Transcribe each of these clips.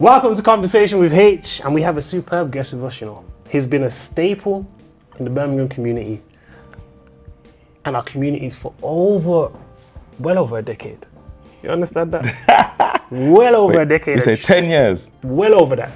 Welcome to Conversation with H, and we have a superb guest with us, you know. He's been a staple in the Birmingham community and our communities for over, well over a decade. You understand that? well over a decade. You say 10 years. Well over that.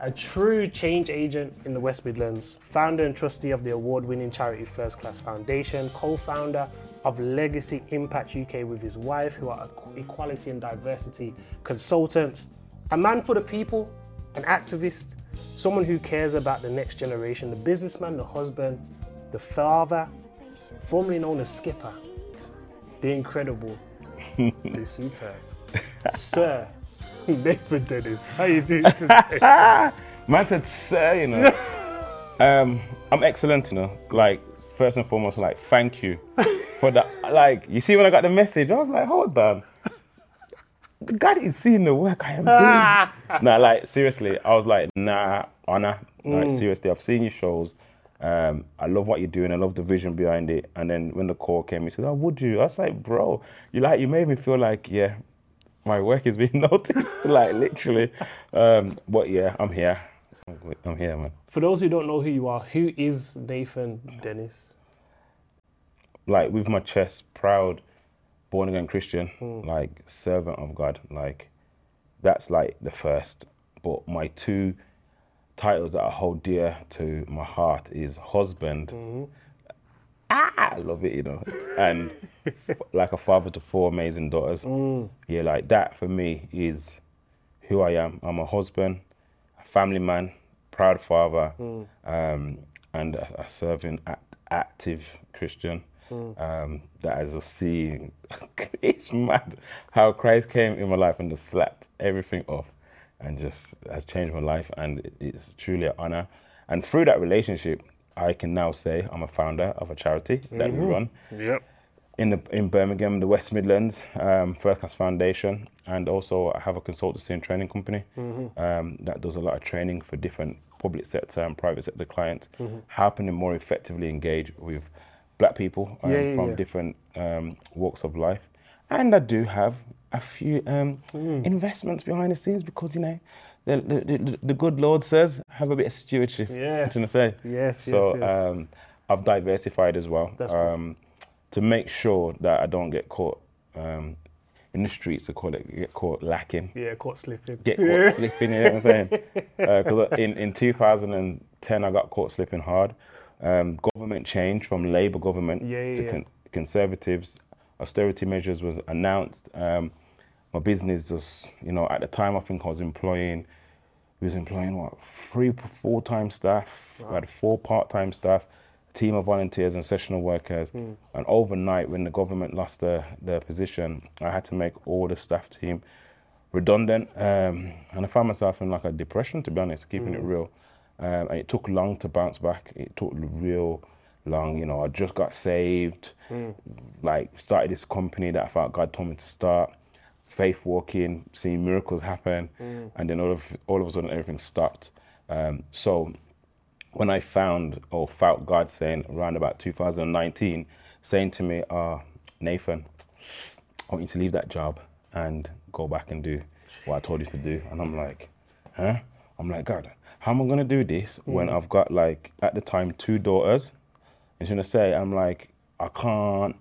A true change agent in the West Midlands, founder and trustee of the award winning charity First Class Foundation, co founder of Legacy Impact UK with his wife, who are equality and diversity consultants, a man for the people, an activist, someone who cares about the next generation, the businessman, the husband, the father, formerly known as Skipper, the incredible, the superb, Sir Nathan Dennis. How you doing today? Man said, sir, you know. um, I'm excellent, you know. Like, first and foremost, like, thank you for that. Like, you see, when I got the message, I was like, hold on. God is seeing the work I am doing. nah, like, seriously, I was like, nah, honor. Like, seriously, I've seen your shows. Um, I love what you're doing. I love the vision behind it. And then when the call came, he said, "Oh, would you?" I was like, "Bro, you like you made me feel like yeah, my work is being noticed, like literally." Um, but yeah, I'm here. I'm here, man. For those who don't know who you are, who is Nathan Dennis? Like with my chest, proud, born again Christian, like servant of God. Like that's like the first. But my two titles that I hold dear to my heart is husband. Ah, I love it, you know, and like a father to four amazing daughters. Yeah, like that for me is who I am. I'm a husband, a family man, proud father, um, and a, a serving, act, active Christian. Um, that as I see, it's mad how Christ came in my life and just slapped everything off and just has changed my life. And it's truly an honor. And through that relationship, I can now say I'm a founder of a charity that we run Yep. in the in Birmingham, the West Midlands, um, First Class Foundation, and also I have a consultancy and training company um, that does a lot of training for different public sector and private sector clients, helping them more effectively engage with black people um, Yeah, yeah, from yeah. different um, walks of life. And I do have a few um, Mm. investments behind the scenes because you know. The, the, the, the good Lord says, have a bit of stewardship. Yes. Know what I'm saying? Yes, So yes, yes. Um, I've diversified as well. That's um, to make sure that I don't get caught um, in the streets. I call it get caught lacking, Yeah, caught slipping. get caught slipping. You know what I'm saying? Because in in 2010 I got caught slipping hard. Um, government change from Labour government Yeah, yeah, to con- Conservatives. Austerity measures was announced. Um, my business just, you know, at the time I think I was employing we was employing what three full time staff, we had four part time staff, a team of volunteers and sessional workers. And overnight, when the government lost their, their position, I had to make all the staff team redundant. Um, and I found myself in like a depression, to be honest, keeping it real. Um, and it took long to bounce back. It took real long. You know, I just got saved, like started this company that I felt God told me to start faith walking, seeing miracles happen, and then all of all of a sudden everything stopped. Um, so when I found or felt God saying around about 2019, saying to me, uh, Nathan, I want you to leave that job and go back and do what I told you to do. And I'm like, huh? I'm like, God, how am I gonna do this when mm. I've got like at the time two daughters? And she's gonna say, I'm like, I can't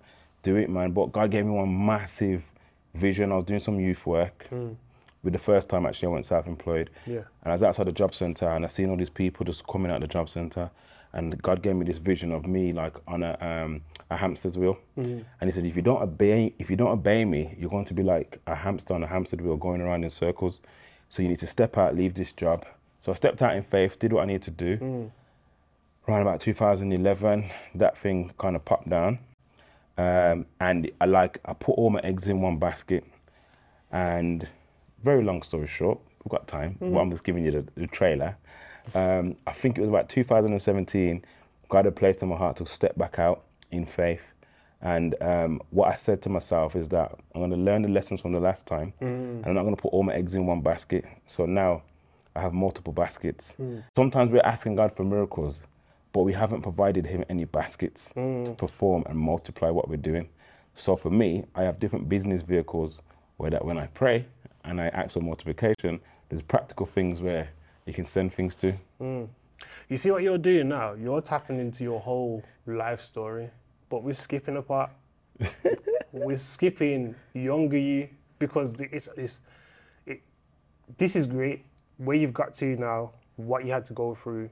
do it, man. But God gave me one massive vision. I was doing some youth work. Mm. With the first time actually I went self-employed. Yeah. And I was outside the job center and I seen all these people just coming out the job center. And God gave me this vision of me like on a um, a hamster's wheel. Mm. And he said, if you don't obey if you don't obey me, you're going to be like a hamster on a hamster wheel going around in circles. So you need to step out, leave this job. So I stepped out in faith, did what I needed to do. Around about 2011, that thing kind of popped down. Um, and I like I put all my eggs in one basket. And very long story short, we've got time, but I'm just giving you the, the trailer. Um, I think it was about 2017, God had placed in my heart to step back out in faith. And um, what I said to myself is that I'm going to learn the lessons from the last time, and I'm not going to put all my eggs in one basket. So now I have multiple baskets. Hmm. Sometimes we're asking God for miracles, but we haven't provided Him any baskets to hmm. perform and multiply what we're doing. So for me, I have different business vehicles where that when I pray and I ask for multiplication, there's practical things where you can send things to. Hmm. You see what you're doing now? You're tapping into your whole life story, but we're skipping a part. we're skipping younger you because it's, it's it, this is great where you've got to now, what you had to go through.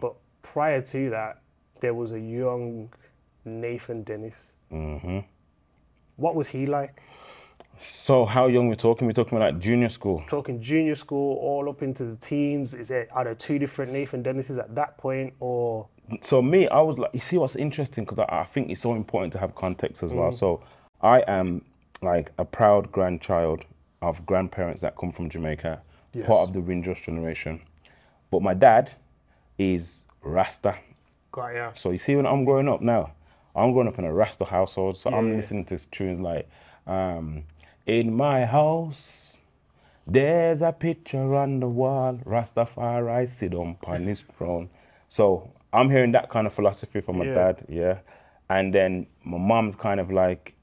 But prior to that, there was a young Nathan Dennis. hmm What was he like? So how young we're talking? We're talking about like junior school. Talking junior school, all up into the teens. Is it are there two different Nathan Dennises at that point, or So me, I was like, you see what's interesting because I, I think it's so important to have context as well. So I am like a proud grandchild of grandparents that come from Jamaica, Yes. part of the Windrush generation. But my dad is Rasta. got ya? So you see, when I'm growing up now, I'm growing up in a Rasta household. So I'm Yeah. listening to tunes like, um, "In my house, there's a picture on the wall. Rastafari sit on his throne." So I'm hearing that kind of philosophy from my Yeah. dad, yeah. And then my mom's kind of like,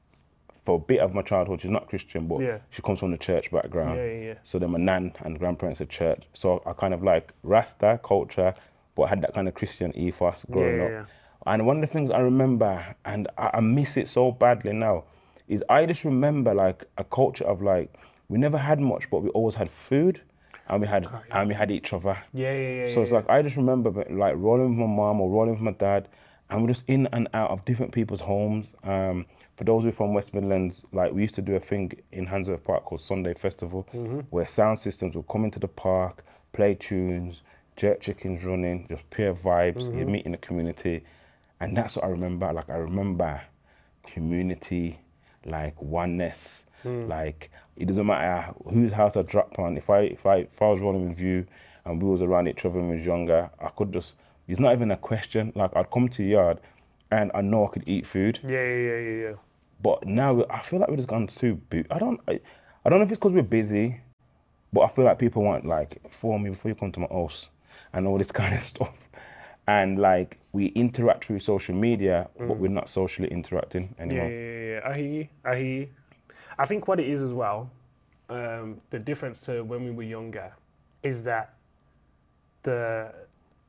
for a bit of my childhood, she's not Christian, but Yeah. she comes from the church background. Yeah, yeah, yeah. So then my nan and grandparents are church. So I kind of like Rasta culture, but I had that kind of Christian ethos growing Yeah, up. yeah. And one of the things I remember, and I, I miss it so badly now, is I just remember like a culture of like we never had much, but we always had food, and we had and we had each other. Yeah, yeah, yeah. So it's yeah. like I just remember like rolling with my mom or rolling with my dad, and we're just in and out of different people's homes. Um, for those who are from West Midlands, like we used to do a thing in Handsworth Park called Sunday Festival, mm-hmm. where sound systems would come into the park, play tunes, jerk chickens running, just pure vibes. You mm-hmm. meet in the community, and that's what I remember. Like I remember community, like oneness, mm. like it doesn't matter whose house I dropped on. If I if I if I was rolling with you and we was around each other when we was younger, I could just. It's not even a question. Like I'd come to your yard, and I know I could eat food. yeah, yeah, yeah, yeah. But now I feel like we've just gone too. bo- I don't. I, I don't know if it's because we're busy, but I feel like people want like for me before you come to my house and all this kind of stuff. And like we interact through social media, but we're not socially interacting anymore. yeah, yeah, yeah. I hear you. I hear you. I think what it is as well, um, the difference to when we were younger, is that the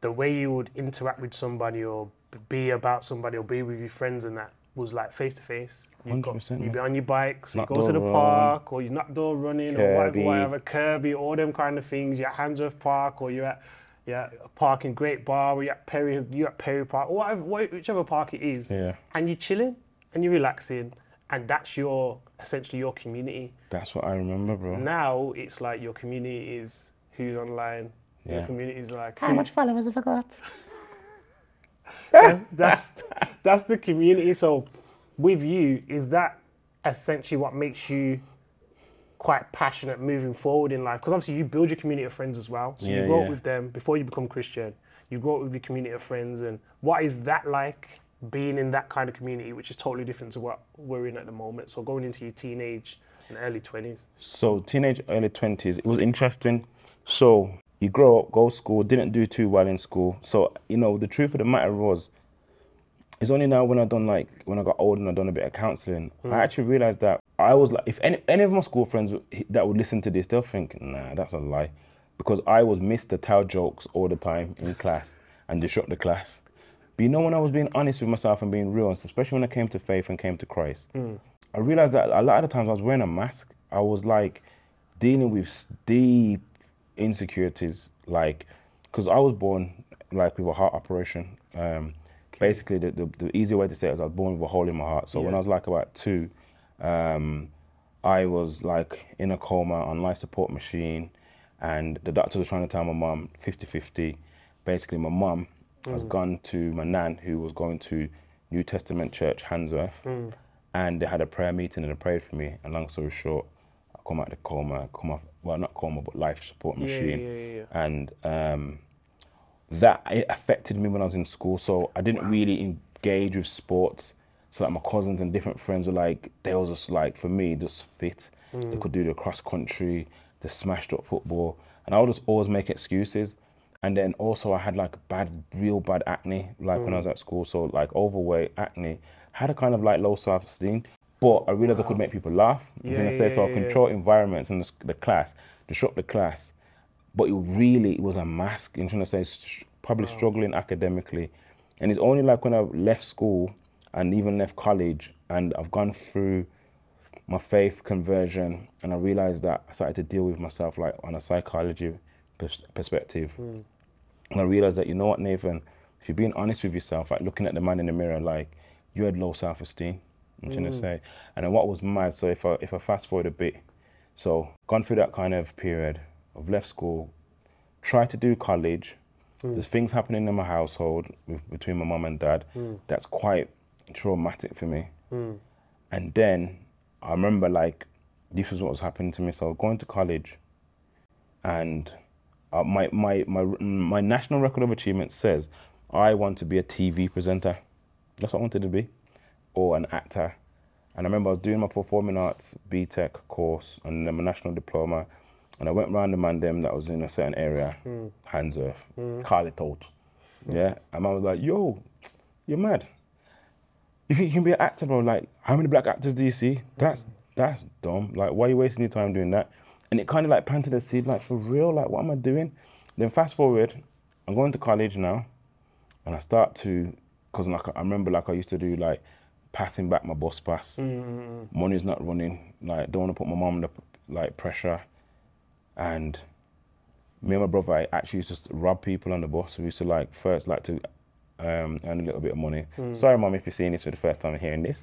the way you would interact with somebody or be about somebody or be with your friends and that was like face to face. You'd go- 100%, You'd be on your bikes, you Knock go to the run. park, or you're not door running, or whatever, Kirby. whatever, Kirby, all them kind of things. You're at Handsworth Park, or you're at yeah, a park in Great Barr, or you're at Perry, you're at Perry Park, or whatever, whichever park it is Yeah. and you're chilling and you're relaxing and that's your essentially your community That's what I remember, bro. now it's like your community is who's online your Yeah. community is like How much followers have I got? That's that's the community. So with you is that essentially what makes you quite passionate moving forward in life? Because obviously you build your community of friends as well. So you Yeah, up with them before you become christian. You grow up with your community of friends. And what is that like being in that kind of community which is totally different to what we're in at the moment? So going into your teenage and early 20s So teenage, early twenties, it was interesting. So you grow up, go to school, didn't do too well in school. So you know, the truth of the matter was, it's only now when I done like when I got older and I done a bit of counselling, I hmm. actually realised that I was like, if any any of my school friends that would listen to this, they'll think, nah, that's a lie, because I was Mr. Tell jokes all the time in class and disrupt the class. But you know, when I was being honest with myself and being real, and especially when I came to faith and came to Christ, hmm. I realized that a lot of the times I was wearing a mask. I was like dealing with deep insecurities, like because I was born like with a heart operation. Um, Basically, the, the, the easy way to say it is I was born with a hole in my heart. So when I was like about two, um, I was like in a coma on life support machine, and the doctor was trying to tell my mum 50-50. Basically, my mum has gone to my nan, who was going to New Testament Church Handsworth, and they had a prayer meeting and they prayed for me. And long story short, I come out of the coma, come off well not coma but life support machine, yeah, yeah, yeah. and um, that it affected me when I was in school. So I didn't really engage with sports. So like my cousins and different friends were like, they was just like for me just fit. They could do the cross country, the smashed up football, and I would just always make excuses. And then also I had like bad, real bad acne, like when I was at school. So like overweight, acne, had a kind of like low self-esteem. But I realized I could make people laugh. I Yeah, gonna say so. yeah, I yeah. control environments in the, the class, disrupt the class, but it really it was a mask. I'm trying to say, probably struggling academically, and it's only like when I left school and even left college, and I've gone through my faith conversion, and I realized that I started to deal with myself like on a psychology pers- perspective, hmm. and I realized that you know what, Nathan, if you're being honest with yourself, like looking at the man in the mirror, like you had low self-esteem. I'm trying to mm. say, and then what was mad. So if I if I fast forward a bit, so gone through that kind of period. I've left school, tried to do college. Mm. There's things happening in my household with, between my mum and dad mm. that's quite traumatic for me. And then I remember like this was what was happening to me. So going to college, and uh, my my my my national record of achievement says I want to be a TV presenter. That's what I wanted to be, or an actor. And I remember I was doing my performing arts BTEC course and then my national diploma, and I went round the man them that was in a certain area, hmm. hands off, call it out. Yeah, and I was like, "Yo, you're mad. You think you can be an actor, bro? Like, how many black actors do you see? Hmm. That's that's dumb. Like, why are you wasting your time doing that? And it kind of like planted a seed, like for real. Like, what am I doing? Then fast forward, I'm going to college now, and I start to, cause like I remember like I used to do like passing back my bus pass. Mm, mm, mm. Money's not running. Like, don't want to put my mom under like pressure, and me and my brother I actually used to rob people on the bus. We used to like first like to um, earn a little bit of money. Sorry, mom, if you're seeing this for the first time and hearing this.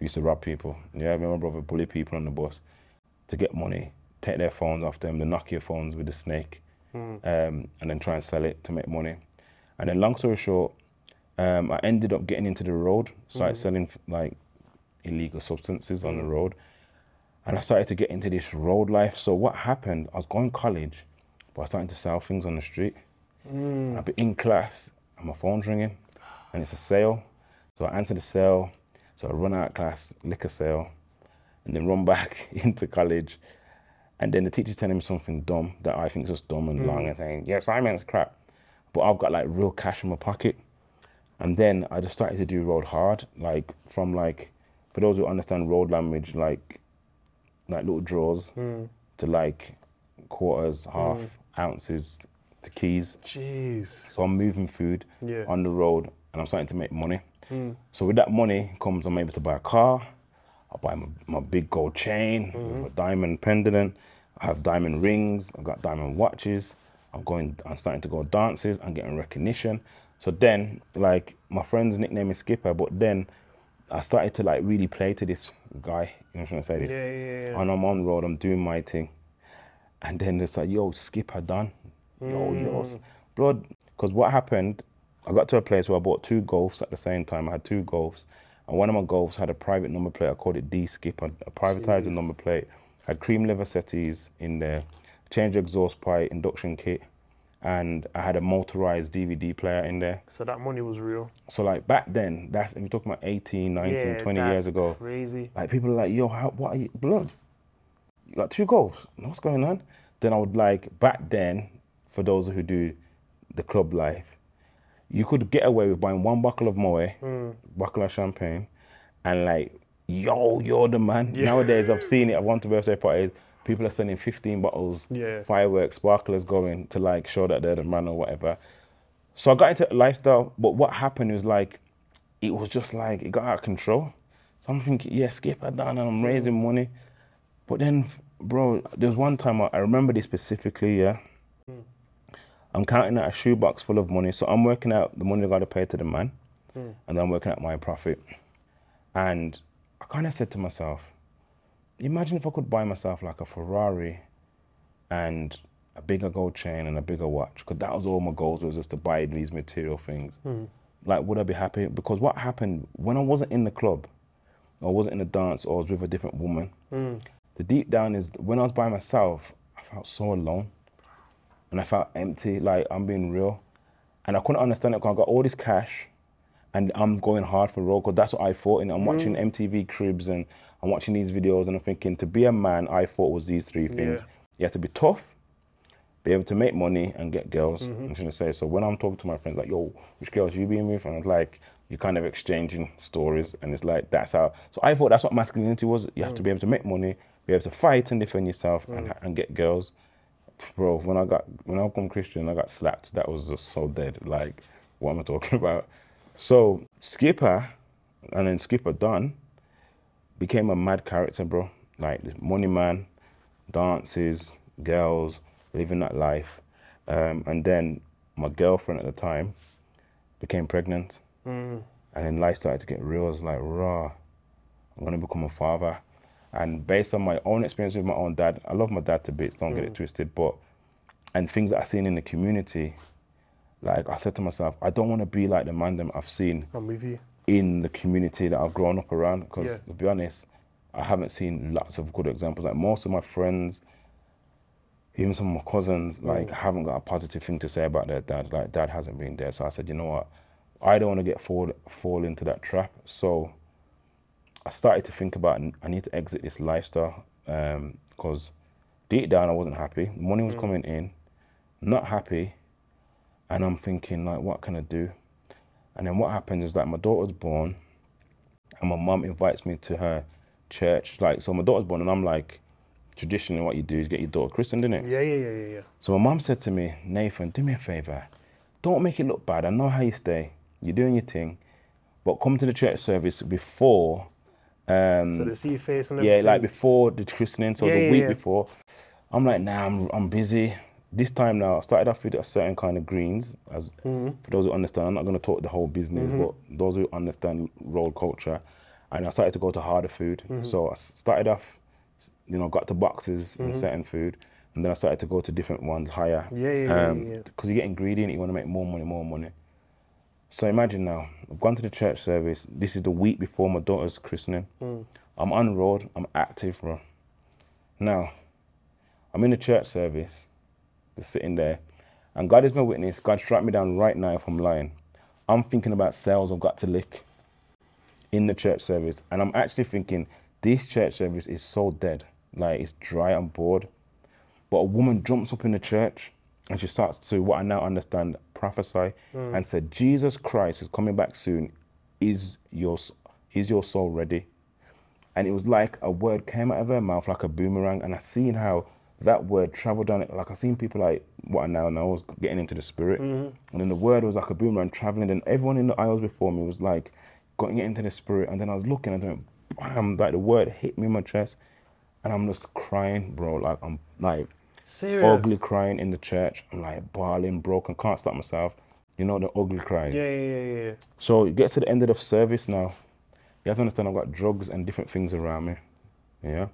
We used to rob people. Yeah, me and my brother bully people on the bus to get money, take their phones off them, the Nokia phones with the snake, um, and then try and sell it to make money. And then, long story short, um, I ended up getting into the road, started mm-hmm. selling like illegal substances on the mm. road, and I started to get into this road life. So what happened? I was going college, but I was starting to sell things on the street. Mm. I'd be in class and my phone's ringing, and it's a sale. So I answer the sale. So I run out of class, liquor sale, and then run back into college. And then the teacher's telling me something dumb that I think is just dumb and mm. long and saying, yeah, Simon's crap. But I've got like real cash in my pocket. And then I just started to do road hard, like from like, for those who understand road language, like like little draws hmm. to like quarters, hmm. half ounces the keys. Jeez. So I'm moving food Yeah. on the road and I'm starting to make money. Hmm. So with that money comes I'm able to buy a car. I buy my, my big gold chain with a diamond pendant. I have diamond rings. I've got diamond watches. I'm going. I'm starting to go dances. I'm getting recognition. So then, like my friend's nickname is Skipper, but then I started to like really play to this guy. You know what I'm trying to say this. Yeah, yeah, yeah. And I'm on road. I'm doing my thing. And then it's like, yo, Skipper Don. Yo, yo, mm. s- blood. Because what happened, I got to a place where I bought two golfs at the same time. I had two golfs. And one of my golfs had a private number plate. I called it D Skip. I I privatized the number plate. Had cream leather settees in there, change exhaust pipe, induction kit. And I had a motorized DVD player in there. So that money was real. So like back then, that's if you're talking about 18, 19, yeah, 20 years that's ago. Crazy. Like people are like, yo, how, what are you, blood? You got two goals. What's going on? Then I would like back then, for those who do the club life, you could get away with buying one bottle of Moët, hmm. bottle of champagne, and like, yo, you're the man. Nowadays, I've seen it. I've gone to birthday parties. People are sending 15 bottles, Yeah. fireworks, sparklers going to like show that they're the man or whatever. So I got into lifestyle, but what happened was like, it was just like it got out of control. So I'm thinking, yeah, skip it down and I'm raising money. But then, bro, there was one time I, I remember this specifically, yeah. Hmm. I'm counting out a shoebox full of money. So I'm working out the money I got to pay to the man, hmm. and then I'm working out my profit. And I kind of said to myself, imagine if I could buy myself like a Ferrari and a bigger gold chain and a bigger watch. Because that was all my goals was just to buy these material things. Hmm. Like, would I be happy? Because what happened when I wasn't in the club, or wasn't in a dance, or was with a different woman, hmm. the deep down is when I was by myself, I felt so alone. And I felt empty, like I'm being real. And I couldn't understand it because I got all this cash and I'm going hard for road because that's what I thought. And I'm hmm. watching MTV Cribs and I'm watching these videos and I'm thinking to be a man, I thought was these three things. Yeah. You have to be tough, be able to make money and get girls. Mm-hmm. I'm trying to say. So when I'm talking to my friends, like, yo, which girls you been with? And it's like, you're kind of exchanging stories. And it's like, that's how. So I thought that's what masculinity was. You have to be mm. able to make money, be able to fight and defend yourself and, mm. and get girls. bro, when I got when I become Christian, I got slapped. That was just so dead. Like, what am I talking about? So Skipper, and then Skipper Don, became a mad character, bro. Like money man, dances, girls, living that life, um, and then my girlfriend at the time became pregnant, Mm. and then life started to get real. I was like, raw, I'm gonna become a father. And based on my own experience with my own dad, I love my dad to bits. Don't get it twisted, but and things that I've seen in the community, like I said to myself, I don't want to be like the man them I've seen I'm with you. In the community that I've grown up around. Because Yeah. to be honest, I haven't seen lots of good examples. Like most of my friends, even some of my cousins, like haven't got a positive thing to say about their dad. Like dad hasn't been there. So I said, you know what, I don't want to get fall fall into that trap. So I started to think about I need to exit this lifestyle um, because deep down I wasn't happy. Money was mm. coming in, not happy, and I'm thinking like, what can I do? And then what happens is that my daughter's born, and my mum invites me to her church. Like, so my daughter's born, and I'm like, traditionally, what you do is get your daughter christened, innit? Yeah, yeah, yeah, yeah, yeah. So my mum said to me, Nathan, do me a favor. Don't make it look bad. I know how you stay. You're doing your thing, but come to the church service before. Um, So they see your face and yeah, like before the christening, so Yeah, the yeah, week before. I'm like, nah, I'm, I'm busy. This time now, I started off with a certain kind of greens. As Mm-hmm. for those who understand, I'm not going to talk the whole business, but those who understand roll culture, and I started to go to harder food. Mm-hmm. So I started off, you know, got to boxes Mm-hmm. in certain food, and then I started to go to different ones higher. Yeah, yeah, yeah, um, yeah, yeah. Because you get ingredient, you want to make more money, more money. So imagine now, I've gone to the church service. This is the week before my daughter's christening. Mm. I'm on road. I'm active, bro. Now, I'm in the church service, just sitting there, and God is my witness. God strike me down right now if I'm lying. I'm thinking about sales I've got to lick in the church service, and I'm actually thinking this church service is so dead, like it's dry. I'm bored. But a woman jumps up in the church and she starts to, what I now understand, prophesy hmm. and said, Jesus Christ is coming back soon. Is your, is your soul ready? And it was like a word came out of her mouth like a boomerang. And I seen how that word traveled down it. Like I seen people like, what I now know was getting into the spirit. Mm-hmm. And then the word was like a boomerang traveling. And everyone in the aisles before me was like, getting into the spirit. And then I was looking and went, bam, like the word hit me in my chest. And I'm just crying, bro. Like I'm like, Serious. ugly crying in the church. I'm like bawling, broken, can't stop myself. You know the ugly cries. Yeah, yeah, yeah, yeah. So it gets to the end of the service now. You have to understand I've got drugs and different things around me. Yeah.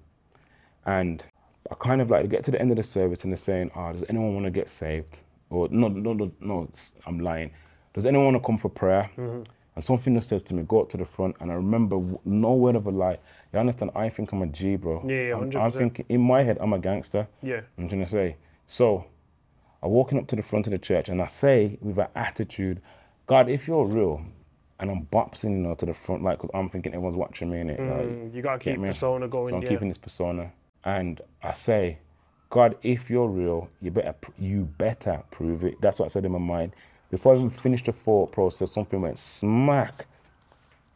And I kind of like to get to the end of the service and they're saying, Oh, does anyone want to get saved? Or no, no, no, no, I'm lying. Does anyone want to come for prayer? And something that says to me, go up to the front. And I remember no word of a lie. You understand? I think I'm a G, bro. Yeah, yeah, I'm, I'm 100%. thinking in my head, I'm a gangster. Yeah. I'm trying to say. So I'm walking up to the front of the church and I say with an attitude, God, if you're real, and I'm boxing, you know, to the front, like, because I'm thinking everyone's watching me, in it. Mm, you gotta keep persona going. so I'm yeah. keeping this persona. And I say, God, if you're real, you better you better prove it. That's what I said in my mind. Before I even finished the thought process, something went smack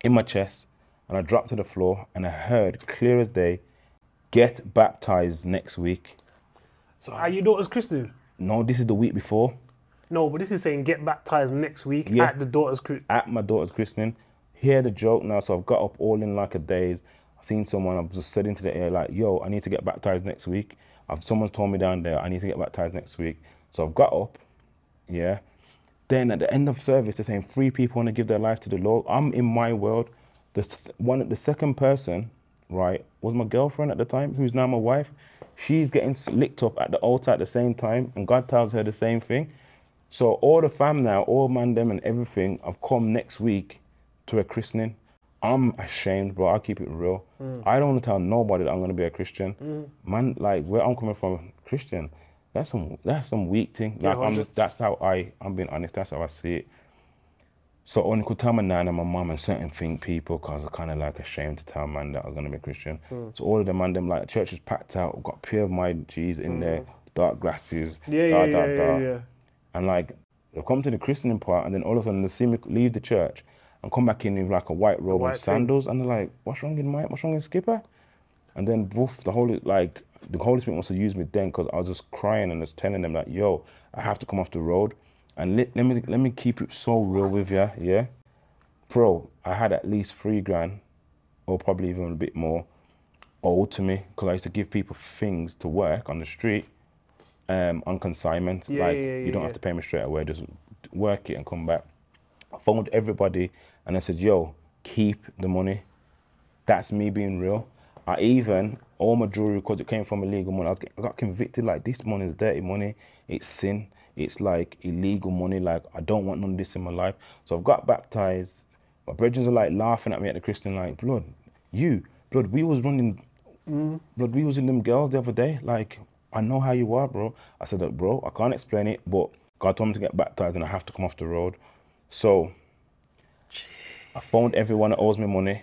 in my chest, and I dropped to the floor, and I heard clear as day, "Get baptized next week." So are your daughters Christian? No, this is the week before. No, but this is saying get baptized next week Yeah. at the daughter's cru- at my daughter's christening. Hear the joke now, so I've got up all in like a daze. Seen someone, I've just said into the air, like, yo, I need to get baptized next week. I've someone's told me down there, I need to get baptized next week. So I've got up, yeah. Then at the end of service, they're saying three people want to give their life to the Lord. I'm in my world. The th- one, the second person, right, was my girlfriend at the time, who's now my wife. She's getting licked up at the altar at the same time, and God tells her the same thing. So all the fam now, all man them and everything, I've come next week to a christening. I'm ashamed, bro. I'll keep it real. Mm. I don't want to tell nobody that I'm gonna be a Christian. Mm. Man, like where I'm coming from, Christian. That's some that's some weak thing. Yeah, Like, I'm, 100. that's how I I'm being honest. That's how I see it. So I only could tell my nan and my mum and certain thing people because I kind of like ashamed to tell a man that I was gonna be a Christian. Hmm. So all of them and them like church is packed out. Got pure my G's in there, mm. dark glasses. Yeah, da, yeah, da, yeah, da. yeah, yeah. And like they come to the christening part, and then all of a sudden they see me leave the church and come back in with like a white robe white and thing. sandals, and they're like, "What's wrong with Mike? What's wrong with Skipper?" And then woof, the holy like the Holy Spirit must have used me then because I was just crying and just telling them like, yo, I have to come off the road. And let, let me let me keep it so real with you, yeah, bro. I had at least three grand, or probably even a bit more, owed to me because I used to give people things to work on the street, um, on consignment. Yeah, like yeah, you don't yeah. have to pay me straight away. Just work it and come back. I phoned everybody and I said, yo, keep the money. That's me being real. I even all my jewelry because it came from illegal money. I, I got convicted like this money is dirty money. It's sin. It's like illegal money. Like I don't want none of this in my life. So I've got baptized. My brethren are like laughing at me at the Christian like blood. You blood. We was running. Blood. We was in them girls the other day. Like I know how you are, bro. I said, bro. I can't explain it, but God told me to get baptized and I have to come off the road. So I phoned everyone that owes me money.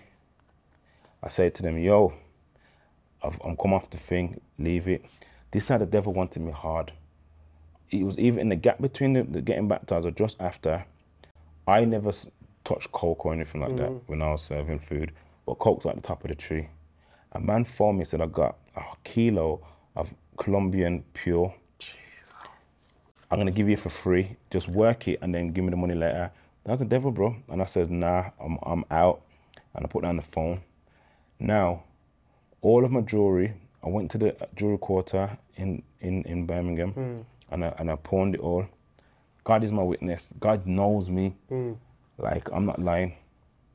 I said to them, yo, I've, I'm come off the thing, leave it. This how the devil wanted me hard. It was even in the gap between the, the getting baptized or just after. I never touched coke or anything like that mm-hmm. when I was serving food, but coke's at the top of the tree. A man phoned me said I got a kilo of Colombian pure. Jeez. I'm gonna give you for free. Just work it and then give me the money later. That's the devil, bro. And I said, nah, I'm I'm out. And I put down the phone. Now, all of my jewelry, I went to the jewelry quarter in in in Birmingham, hmm. and I and I pawned it all. God is my witness. God knows me. Hmm. Like I'm not lying.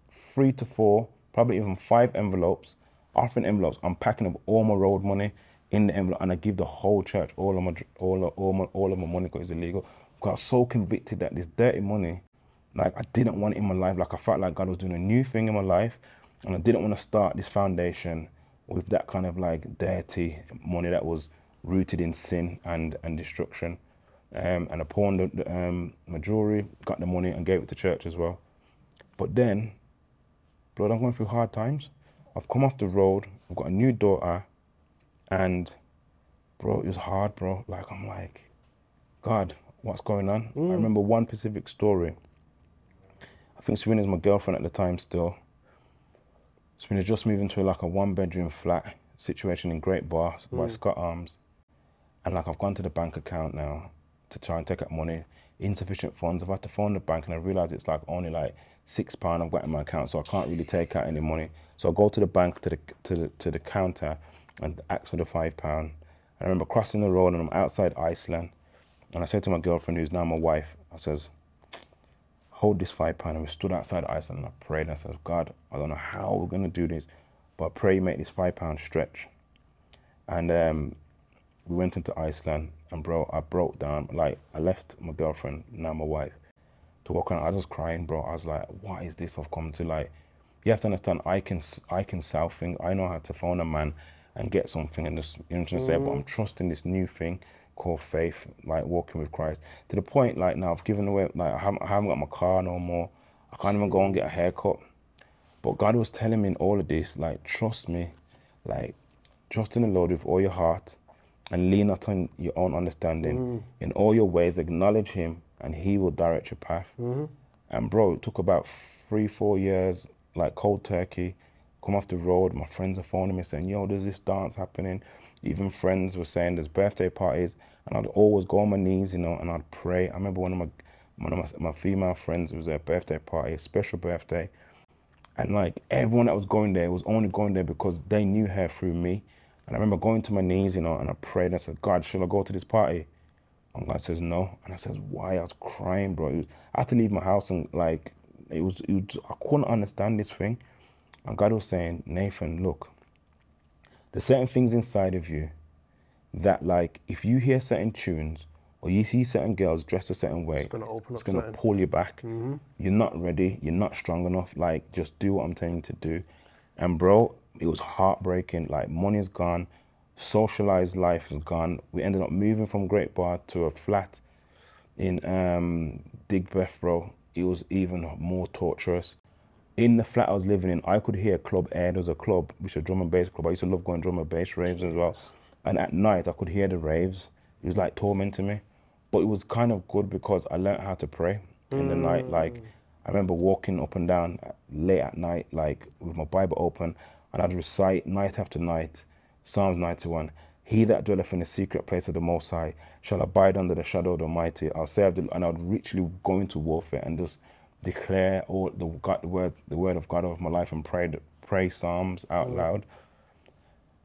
Three to four, probably even five envelopes, offering envelopes. I'm packing up all my road money in the envelope, and I give the whole church all of my all of, all my all of my money because it's illegal. Got so convicted that this dirty money, like I didn't want it in my life. Like I felt like God was doing a new thing in my life, and I didn't want to start this foundation with that kind of like dirty money that was rooted in sin and and destruction. Um, and I pawned the, um, my jewelry, got the money, and gave it to church as well. But then, blood, I'm going through hard times. I've come off the road. I've got a new daughter, and bro, it was hard, bro. Like I'm like, God, what's going on? I remember one specific story. I think Serena's my girlfriend at the time still. Serena's just moved into like a one bedroom flat situation in Great Barr by hmm. Scott Arms. And like I've gone to the bank account now to try and take out money, insufficient funds. I've had to phone the bank and I realise it's like only like six pound I've got in my account, so I can't really take out any money. So I go to the bank to the to the to the counter and ask for the five pound. I remember crossing the road and I'm outside Iceland, and I said to my girlfriend, who's now my wife, I says, hold this five pound. And we stood outside Iceland and I prayed and I said, God, I don't know how we're gonna do this, but pray you make this five pound stretch. And um, we went into Iceland and bro, I broke down. Like I left my girlfriend, now my wife, to walk around. I was just crying, bro. I was like, what is this I've come to? Like, you have to understand, I can I can sell things. I know how to phone a man and get something and just you know what I'm saying. But I'm trusting this new thing called faith, like walking with Christ. To the point, like now I've given away, like I haven't, I haven't got my car no more. I can't even go and get a haircut. But God was telling me in all of this, like, trust me, like, trust in the Lord with all your heart and lean not on your own understanding. Mm. In all your ways, acknowledge Him and He will direct your path. Mm-hmm. And, bro, it took about three, four years, like cold turkey, come off the road. My friends are phoning me saying, yo, there's this dance happening. Even friends were saying there's birthday parties. And I'd always go on my knees, you know, and I'd pray. I remember one of my one of my, my female friends, it was their birthday party, a special birthday. And like everyone that was going there was only going there because they knew her through me. And I remember going to my knees, you know, and I prayed and I said, God, shall I go to this party? And God says no. And I says, why? I was crying, bro. Was, I had to leave my house and like it was, it was I couldn't understand this thing. And God was saying, Nathan, look, there's certain things inside of you that like if you hear certain tunes or you see certain girls dressed a certain way, it's gonna open it's gonna pull you back. You're not ready. You're not strong enough. Like just do what I'm telling you to do. And bro, it was heartbreaking. Like money's gone, socialized life is gone. We ended up moving from Great Barr to a flat in um, Digbeth, bro. It was even more torturous. In the flat I was living in, I could hear Club Air. There was a club, which is a drum and bass club. I used to love going drum and bass raves as well. And at night, I could hear the raves. It was like tormenting me. But it was kind of good because I learned how to pray in the night. Mm. Like, I remember walking up and down late at night, like with my Bible open, and I'd recite night after night Psalms 91. He that dwelleth in the secret place of the Most High shall abide under the shadow of the Almighty. I'll say, and I'll richly go into warfare and just declare all the God, the word, the word of God over my life and pray, pray psalms out loud.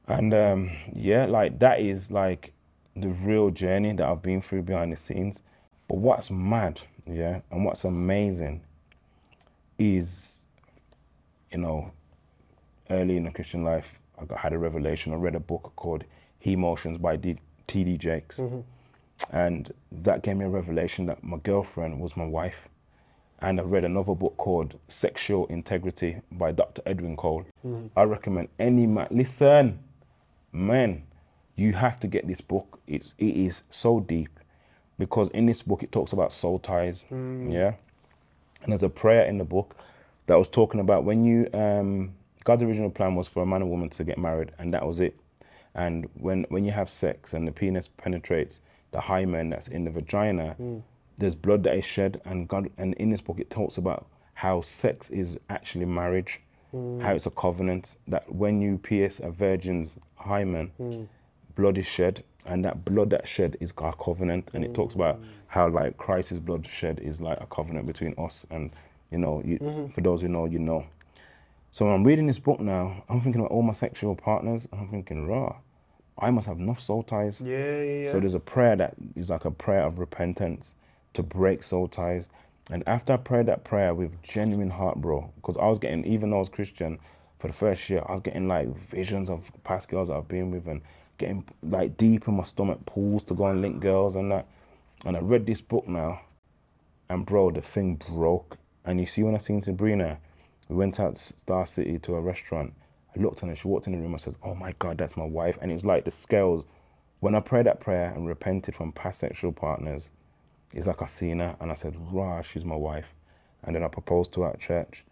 And um, yeah, like that is like the real journey that I've been through behind the scenes. But what's mad, yeah, and what's amazing is, you know, early in the Christian life, I got, had a revelation. I read a book called He Motions by T.D. Jakes. And that gave me a revelation that my girlfriend was my wife. And I've read another book called Sexual Integrity by Dr. Edwin Cole. Mm. I recommend any man, listen, man, you have to get this book. It's, it is so deep because in this book it talks about soul ties. Mm. Yeah. And there's a prayer in the book that was talking about when you, um, God's original plan was for a man and woman to get married, and that was it. And when, when you have sex and the penis penetrates the hymen that's in the vagina, mm. There's blood that is shed. And God, and in this book, it talks about how sex is actually marriage, hmm. how it's a covenant. That when you pierce a virgin's hymen, hmm. blood is shed, and that blood that shed is our covenant. And it hmm. talks about how like Christ's blood shed is like a covenant between us and you know, you, for those who know, you know. So when I'm reading this book now, I'm thinking about all my sexual partners, and I'm thinking, raw, I must have enough soul ties. Yeah, yeah, yeah. So there's a prayer that is like a prayer of repentance to break soul ties. And after I prayed that prayer with genuine heart, bro, because I was getting, even though I was Christian, for the first year, I was getting like visions of past girls I've been with and getting like deep in my stomach pulls to go and link girls and that. And I read this book now, and bro, the thing broke. And you see, when I seen Sabrina, we went out to Star City to a restaurant. I looked on her, she walked in the room. I said, Oh my God, that's my wife. And it was like the scales. When I prayed that prayer and repented from past sexual partners, it's like I seen her and I said, Rah, she's my wife. And then I proposed to her at church.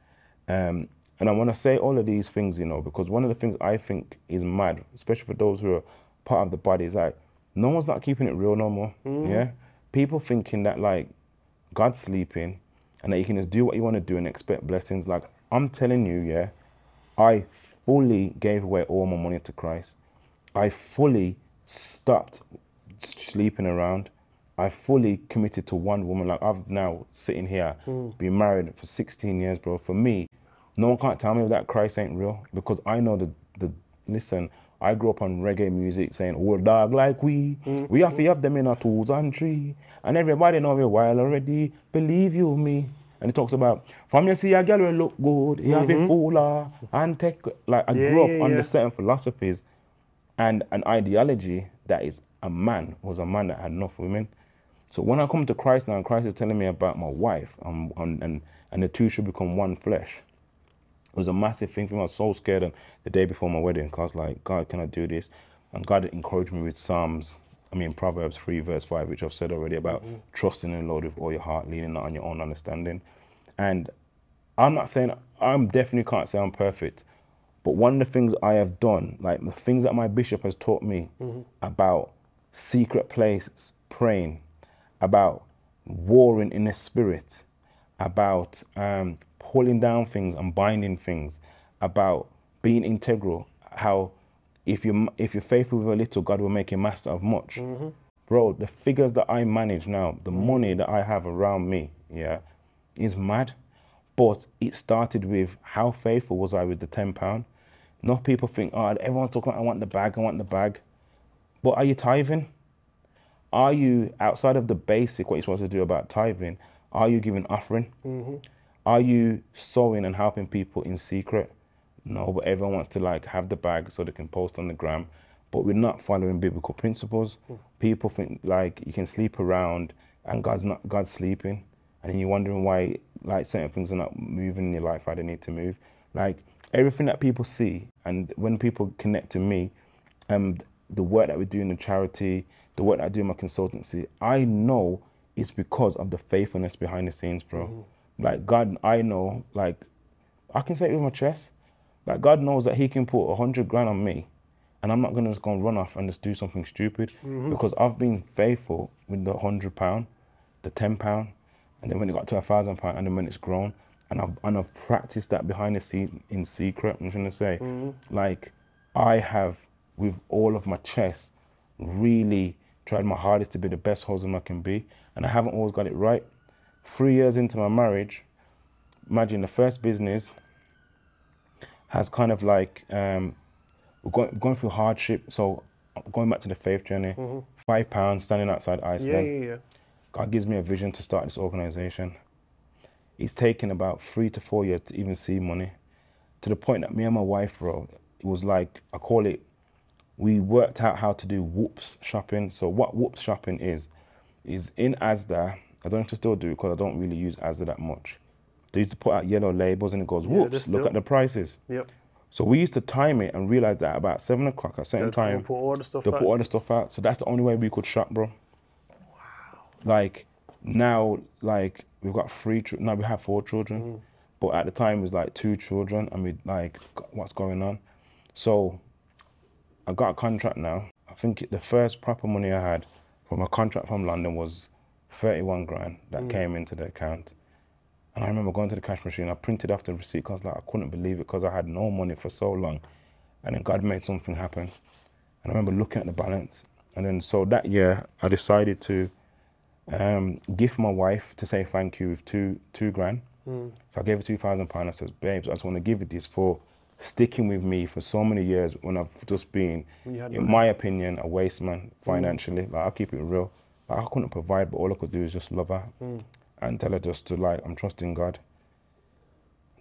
Um, and I want to say all of these things, you know, because one of the things I think is mad, especially for those who are part of the body, is like no one's not keeping it real no more. Yeah, people thinking that like God's sleeping and that you can just do what you want to do and expect blessings. Like I'm telling you, yeah, I fully gave away all my money to Christ. I fully stopped sleeping around. I fully committed to one woman. Like I've now sitting here, hmm. been married for 16 years, bro. For me, no one can't tell me that Christ ain't real because I know the the listen. I grew up on reggae music saying, "Oh, dog like we, hmm. we have to have them in our tools and tree, and everybody know me while already. Believe you me." And it talks about from you see a girl will look good, you have to mm-hmm. fool her and take like I Yeah, grew up yeah, under yeah. certain philosophies and an ideology that is a man was a man that had enough women. So when I come to Christ now, and Christ is telling me about my wife, um, and, and and the two should become one flesh. It was a massive thing for me. I was so scared. And the day before my wedding, 'cause I was like, God, can I do this? And God encouraged me with Psalms. I mean, Proverbs 3, verse 5, which I've said already about trusting in the Lord with all your heart, leaning not on your own understanding. And I'm not saying, I'm definitely can't say I'm perfect. But one of the things I have done, like the things that my bishop has taught me about secret places, praying, about warring in the spirit, about um, pulling down things and binding things, about being integral. How if you if you're faithful with a little, God will make you master of much. Bro, the figures that I manage now, the money that I have around me, yeah, is mad. But it started with how faithful was I with the ten pound. Not people think, oh, everyone's talking. About, I want the bag. I want the bag. But are you tithing? Are you outside of the basic what you're supposed to do about tithing? Are you giving offering? Are you sowing and helping people in secret? No, but everyone wants to like have the bag so they can post on the gram. But we're not following biblical principles. People think like you can sleep around and God's not God's sleeping, and you're wondering why like certain things are not moving in your life how they need to move. Like everything that people see, and when people connect to me, um, the work that we do in the charity, the work that I do in my consultancy, I know it's because of the faithfulness behind the scenes, bro. Mm-hmm. Like God, I know, like I can say it with my chest. Like God knows that He can put a hundred grand on me, and I'm not gonna just go and run off and just do something stupid mm-hmm. because I've been faithful with the hundred pound, the ten pound, and then when it got to a thousand pound, and then when it's grown, and I've and I've practiced that behind the scene in secret. I'm trying to say, mm-hmm. like, I have with all of my chest, really tried my hardest to be the best husband I can be, and I haven't always got it right. Three years into my marriage, imagine the first business has kind of like um, going, going through hardship. So going back to the faith journey, five pounds standing outside Yeah, Iceland. yeah, yeah. God gives me a vision to start this organization. It's taken about three to four years to even see money. To the point that me and my wife, bro, it was like I call it. We worked out how to do whoops shopping. So what whoops shopping is, is in Asda. I don't have to still do it because I don't really use Asda that much. They used to put out yellow labels and it goes Yeah, whoops. there's Look at the prices. Yep. So we used to time it and realize that about seven o'clock at a certain They'll time put all the stuff they put all the stuff out. So that's the only way we could shop, bro. Wow. Like now, like we've got three. Ch- now we have four children, Mm-hmm. but at the time it was like two children, and we like what's going on. So I got a contract now. I think the first proper money I had from a contract from London was thirty-one grand that Mm. came into the account. And I remember going to the cash machine. I printed off the receipt because like I couldn't believe it because I had no money for so long, and then God made something happen. And I remember looking at the balance. And then so that year I decided to um, gift my wife to say thank you with two two grand. So I gave her two thousand pounds. I said, babes, I just want to give you this for sticking with me for so many years when I've just been, When you had in my opinion, a waste man mm. financially. Like I'll keep it real. Like I couldn't provide, but all I could do is just love her mm. and tell her just to like I'm trusting God.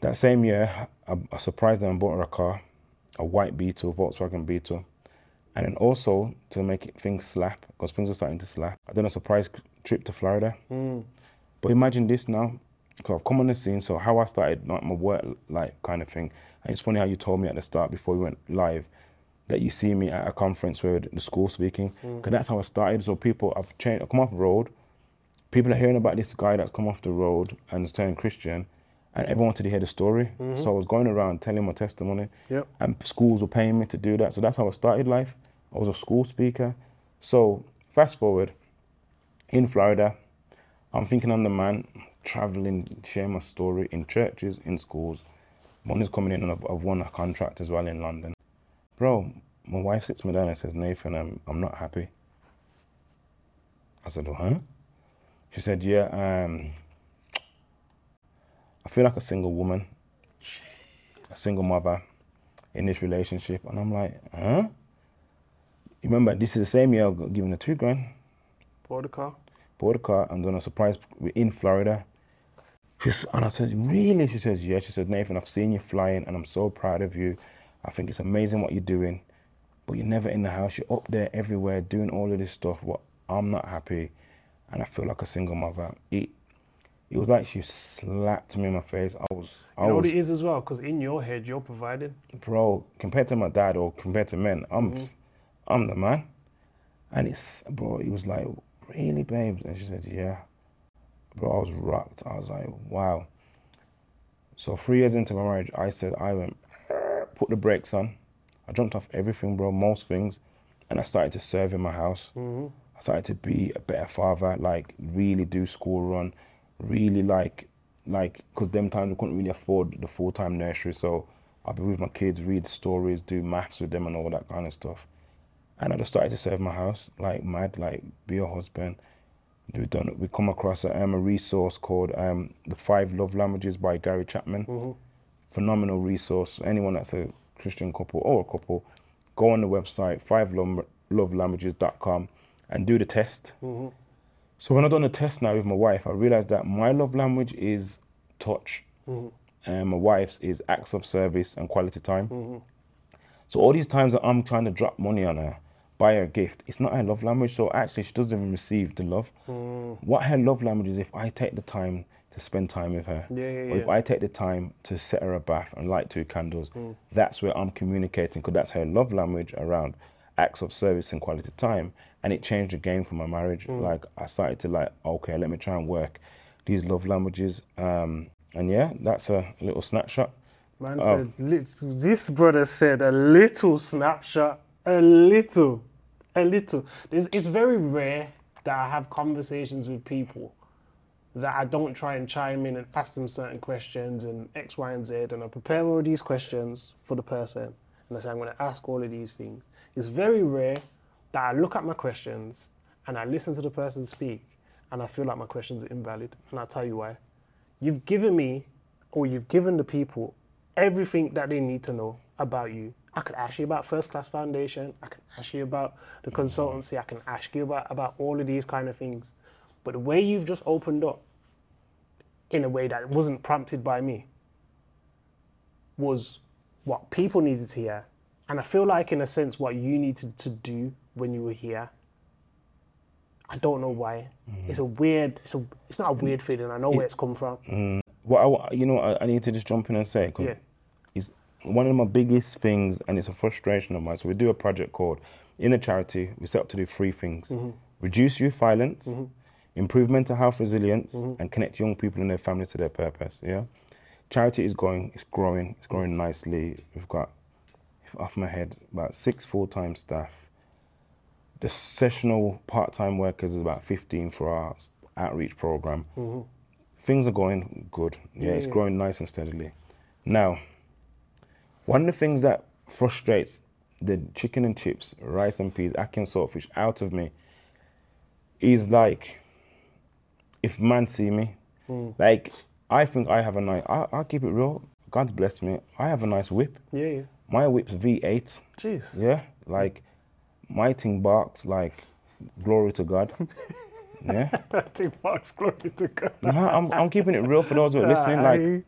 That same year, I, I surprised her and bought her a car, a white Beetle, Volkswagen Beetle. And then also to make it, things slap, because things are starting to slap. I done a surprise trip to Florida. Mm. But imagine this now, because I've come on the scene. So how I started like my work, like kind of thing. And it's funny how you told me at the start before we went live that you see me at a conference where the school speaking, hmm. because that's how I started. So people, I've changed, I've come off the road. People are hearing about this guy that's come off the road and is turned Christian, and everyone wanted to hear the story. Mm-hmm. So I was going around telling my testimony, Yep. and schools were paying me to do that. So that's how I started life. I was a school speaker. So fast forward, in Florida, I'm thinking I'm the man, traveling, sharing my story in churches, in schools. One is coming in, and I've, I've won a contract as well in London. Bro, my wife sits me down and says, Nathan, I'm, I'm not happy. I said, huh? She said, yeah, um, I feel like a single woman, a single mother in this relationship. And I'm like, huh? You remember, this is the same year I got given the two grand Bought the car. bought a car I'm done a surprise we're in Florida. She's, and I said, really? She says, yeah. She said, Nathan, I've seen you flying and I'm so proud of you. I think it's amazing what you're doing, but you're never in the house. You're up there everywhere doing all of this stuff. What I'm not happy and I feel like a single mother. It, it was like she slapped me in my face. I was, I You know was, what it is as well? Because in your head, you're providing. bro, compared to my dad or compared to men, I'm, mm-hmm. I'm the man. And it's, bro, he was like, really, babes? And she said, yeah. Bro, I was rocked. I was like, wow. So three years into my marriage, I said, I went, put the brakes on. I jumped off everything, bro, most things. And I started to serve in my house. Mm-hmm. I started to be a better father, like really do school run, really like, like, because them times we couldn't really afford the full-time nursery. So I'll be with my kids, read stories, do maths with them and all that kind of stuff. And I just started to serve my house like mad, like be a husband. We done we come across a, um, a resource called um, the Five Love Languages by Gary Chapman. Phenomenal resource. Anyone that's a Christian couple or a couple, go on the website fivelovelanguages.com and do the test. So when I done the test now with my wife, I realized that my love language is touch, and my wife's is acts of service and quality time. So all these times that I'm trying to drop money on her, buy her a gift, it's not her love language. So actually, she doesn't even receive the love. Hmm. What her love language is, if I take the time to spend time with her, Yeah, yeah, or if. I take the time to set her a bath and light two candles, hmm. that's where I'm communicating because that's her love language around acts of service and quality time. And it changed the game for my marriage. Hmm. Like I started to like, okay, let me try and work these love languages. Um, and yeah, that's a little snapshot. Man said, this brother said a little snapshot, a little, a little. It's, it's very rare that I have conversations with people that I don't try and chime in and ask them certain questions and X, Y, and Z, and I prepare all these questions for the person, and I say I'm going to ask all of these things. It's very rare that I look at my questions and I listen to the person speak and I feel like my questions are invalid. And I'll tell you why. You've given me, or you've given the people, everything that they need to know about you. I could ask you about First Class Foundation. I can ask you about the consultancy. I can ask you about, about all of these kind of things. But the way you've just opened up in a way that wasn't prompted by me was what people needed to hear. And I feel like, in a sense, what you needed to do when you were here. I don't know why. Mm. It's a weird. It's a. It's not a weird feeling. I know where it's come from. Mm. Well, I, you know, I, I need to just jump in and say, Yeah. One of my biggest things, and it's a frustration of mine. So we do a project called in the charity. We set up to do three things: mm-hmm. reduce youth violence, mm-hmm. improve mental health resilience, mm-hmm. and connect young people and their families to their purpose. Yeah, charity is going, it's growing, it's growing nicely. We've got, off my head, about six full-time staff. The sessional part-time workers is about 15 for our outreach program things are going good. Yeah, it's Yeah. growing nice and steadily. Now, one of the things that frustrates the chicken and chips, rice and peas, ackee and saltfish out of me is like if man see me, mm. like I think I have a nice. I, I'll keep it real. God bless me. I have a nice whip. Yeah, yeah. My whip's V8. Jeez. Yeah, like my thing barks like glory to God. yeah. Two bucks, glory to God. No, I'm, I'm keeping it real for those who are listening. Like,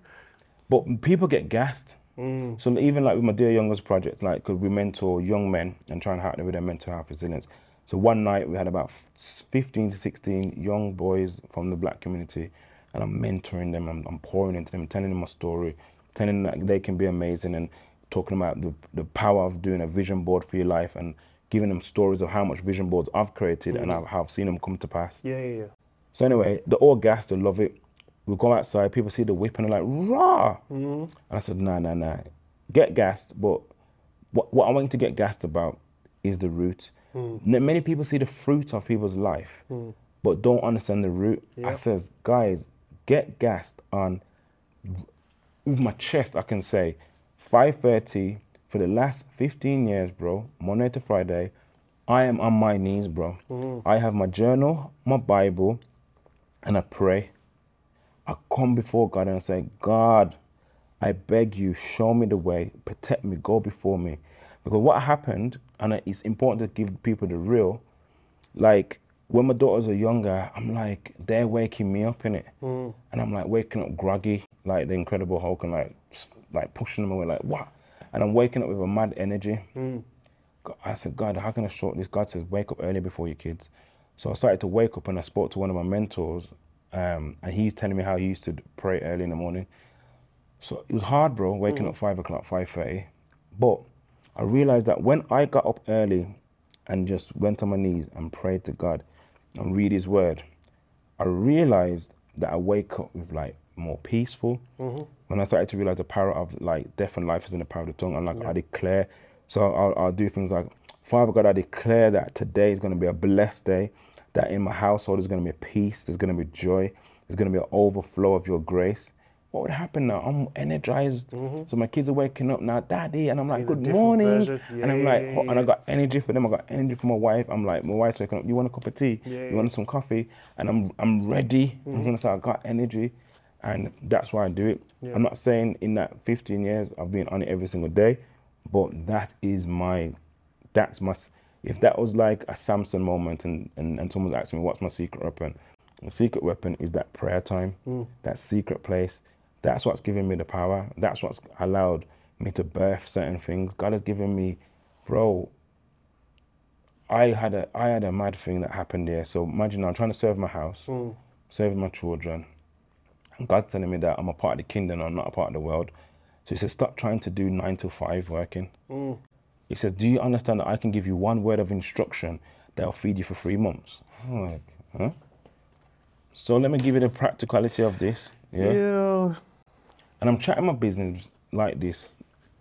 but people get gassed. Mm. So even like with my Dear Youngers project, like, could we mentor young men and try and help them with their mental health resilience? So one night we had about 15 to 16 young boys from the black community, and I'm mentoring them. I'm, I'm pouring into them, telling them my story, telling them that they can be amazing, and talking about the, the power of doing a vision board for your life and giving them stories of how much vision boards I've created and how, how I've seen them come to pass. Yeah, yeah, yeah. So anyway, they're all gassed, they love it. We go outside, people see the whip and they're like, rah! Mm-hmm. And I said, nah, nah, nah. Get gassed, but what, what I want you to get gassed about is the root. Mm. N- Many people see the fruit of people's life, mm. but don't understand the root. I says, guys, get gassed on with my chest, I can say 5:30 for the last 15 years, bro. Monday to Friday, I am on my knees, bro. Mm. I have my journal, my Bible, and I pray. I come before God and I say, God, I beg you, show me the way, protect me, go before me. Because what happened, and it's important to give people the real, like when my daughters are younger, I'm like, they're waking me up in it. Hmm. And I'm like waking up groggy, like the Incredible Hulk, and like, like pushing them away, like, what? And I'm waking up with a mad energy. Hmm. God- I said, God, how can I short this? God says, wake up early before your kids. So I started to wake up and I spoke to one of my mentors, um, and he's telling me how he used to pray early in the morning. So it was hard, bro, waking up five o'clock, five thirty. But I realized that when I got up early and just went on my knees and prayed to God and read His Word, I realized that I wake up with like more peaceful. When I started to realize the power of like death and life is in the power of the tongue, and like I declare, so I'll, I'll do things like, Father God, I declare that today is going to be a blessed day. That in my household is going to be peace. There's going to be joy. There's going to be an overflow of your grace. What would happen now? I'm energized. So my kids are waking up now, Daddy, and I'm like, Good morning. And I'm like, "Ho-" and I got energy for them. I got energy for my wife. I'm like, my wife's waking up. You want a cup of tea? Yeah, you want some coffee? And I'm I'm ready. I'm gonna say I got energy, and that's why I do it. Yeah. I'm not saying in that 15 years I've been on it every single day, but that is my, that's my. If that was like a Samson moment, and and, and someone's asking me what's my secret weapon, my secret weapon is that prayer time, hmm. that secret place. That's what's giving me the power. That's what's allowed me to birth certain things. God has given me, bro. I had a I had a mad thing that happened there. So imagine I'm trying to serve my house, hmm. serve my children, and God's telling me that I'm a part of the kingdom, I'm not a part of the world. So he says, stop trying to do nine to five working. Hmm. He says, do you understand that I can give you one word of instruction that'll feed you for three months? Like, huh? So let me give you the practicality of this. Yeah. Yeah. And I'm chatting my business like this.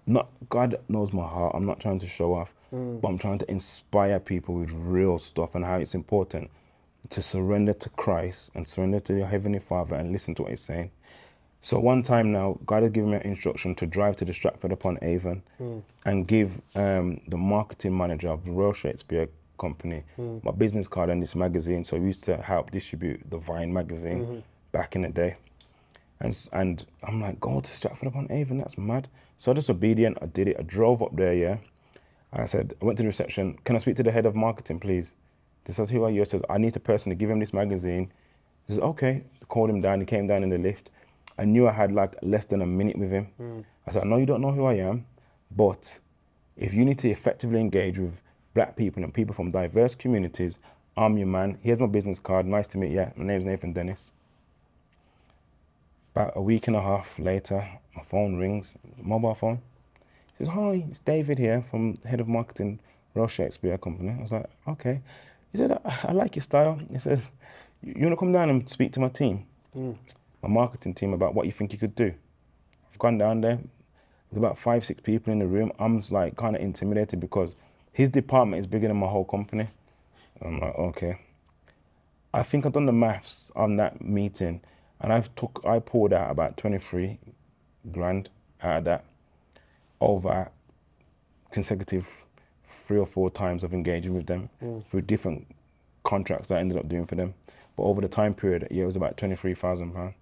Not God knows my heart. I'm not trying to show off, mm. but I'm trying to inspire people with real stuff and how it's important to surrender to Christ and surrender to your heavenly Father and listen to what He's saying. So one time now, God had given me an instruction to drive to the Stratford upon Avon hmm. and give um, the marketing manager of the Royal Shakespeare company, hmm. my business card and this magazine. So we used to help distribute the Vine magazine hmm. back in the day. And, and I'm like, go to Stratford upon Avon, that's mad. So I just obedient, I did it. I drove up there, yeah. And I said, I went to the reception, can I speak to the head of marketing, please? This says, who are you? I says, I need a person to give him this magazine. He says, okay. Called him down, he came down in the lift. I knew I had like less than a minute with him. Hmm. I said, I know you don't know who I am, but if you need to effectively engage with black people and people from diverse communities, I'm your man. Here's my business card. Nice to meet you. My name's Nathan Dennis. About a week and a half later, my phone rings, mobile phone. He says, Hi, it's David here from head of marketing, Royal Shakespeare Company. I was like, Okay. He said, I, I like your style. He says, You want to come down and speak to my team, hmm. My marketing team, about what you think you could do? I've gone down there. There's about five, six people in the room. I'm just like kind of intimidated because his department is bigger than my whole company. I'm like, okay. I think I've done the maths on that meeting, and I've took I pulled out about 23 grand out of that over consecutive three or four times of engaging with them hmm. through different contracts that I ended up doing for them. But over the time period, yeah, it was about 23,000 pounds.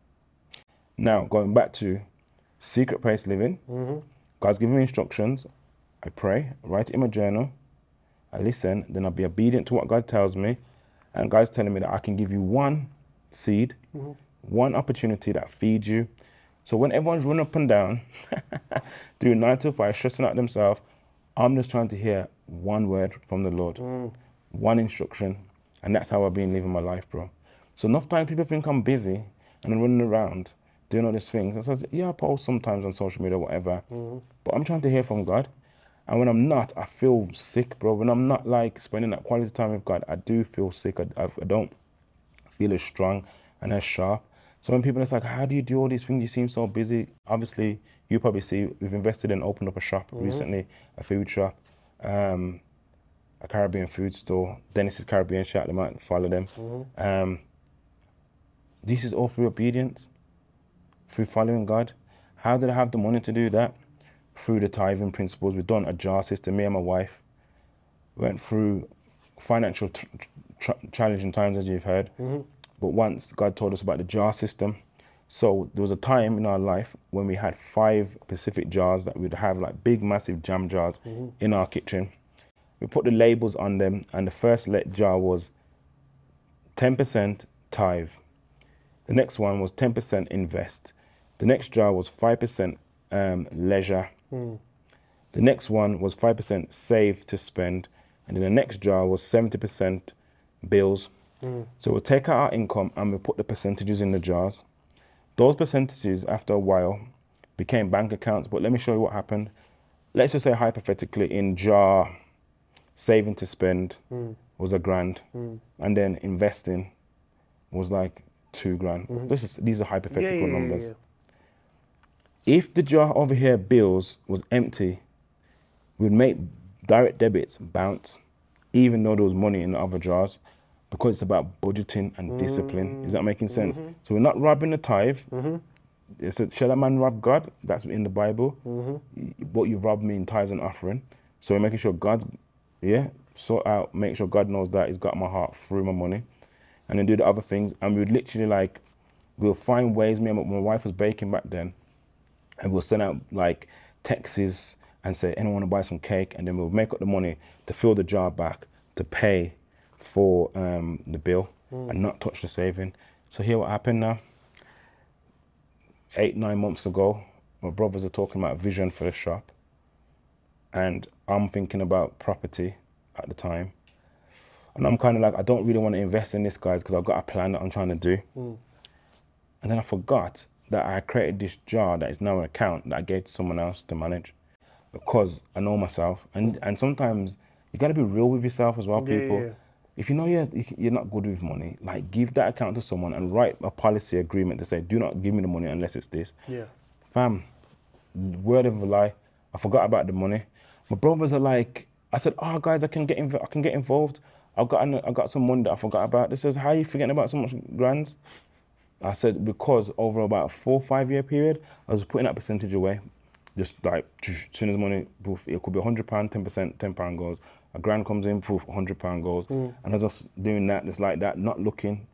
Now going back to secret place living, mm-hmm. God's giving me instructions. I pray, write it in my journal. I listen, then I'll be obedient to what God tells me. And God's telling me that I can give you one seed, mm-hmm. one opportunity that feeds you. So when everyone's running up and down, doing nine to five, stressing out themselves, I'm just trying to hear one word from the Lord, mm. one instruction. And that's how I've been living my life, bro. So enough time people think I'm busy and I'm running around doing all these things. I said, yeah, I post sometimes on social media, whatever. But I'm trying to hear from God. And when I'm not, I feel sick, bro. When I'm not like spending that quality time with God, I do feel sick. I, I, I don't feel as strong and as sharp. So when people are like, how do you do all these things? You seem so busy. Obviously, you probably see we've invested and opened up a shop recently, a food shop, um, a Caribbean food store. Dennis's Caribbean shop. They might follow them. Um, this is all through obedience, through following God. How did I have the money to do that? Through the tithing principles. We've done a jar system. Me and my wife went through financial tr- tr- challenging times, as you've heard. Mm-hmm. But once God told us about the jar system, so there was a time in our life when we had five Pacific jars that we'd have like big, massive jam jars mm-hmm. in our kitchen. We put the labels on them, and the first let jar was 10% tithe. The next one was 10% invest. The next jar was 5% um, leisure. Hmm. The next one was 5% save to spend. And then the next jar was 70% bills. Hmm. So we'll take out our income and we'll put the percentages in the jars. Those percentages, after a while, became bank accounts. But let me show you what happened. Let's just say, hypothetically, in jar, saving to spend hmm. was a grand. And then investing was like two grand. Mm-hmm. This is, these are hypothetical yeah, yeah, numbers. yeah. If the jar over here, bills, was empty, we'd make direct debits bounce, even though there was money in the other jars, because it's about budgeting and discipline. Is that making sense? Mm-hmm. So we're not robbing the tithe. Mm-hmm. It said, Shall a man rob God? That's in the Bible. Mm-hmm. Y- But you rob me in tithes and offering. So we're making sure God's, yeah, sort out, make sure God knows that He's got my heart through my money. And then do the other things. And we would literally like, we'll find ways. Me and my, my wife was baking back then and we'll send out like texts and say anyone want to buy some cake? And then we'll make up the money to fill the jar back to pay for um, the bill and not touch the saving. So here what happened now. Eight nine months ago my brothers are talking about vision for the shop. And i'm thinking about property at the time. And i'm kind of like i don't really want to invest in this guys because i've got a plan that i'm trying to do. And then I forgot that I created this jar that is now an account that I gave to someone else to manage because I know myself. And and sometimes you got to be real with yourself as well, Yeah, people. yeah. If you know you're, you're not good with money, like give that account to someone and write a policy agreement to say, do not give me the money unless it's this. Yeah. Fam, word of a lie, I forgot about the money. My brothers are like, I said, oh guys, I can get inv- I can get involved. I've got an, I got some money that I forgot about. This says, how are you forgetting about so much grands? I said because over about a four five year period, I was putting that percentage away, just like as soon as money, poof, it could be hundred pound, ten percent, ten pound goes, A grand comes in for hundred pound goes, hmm. and I was just doing that, just like that, not looking,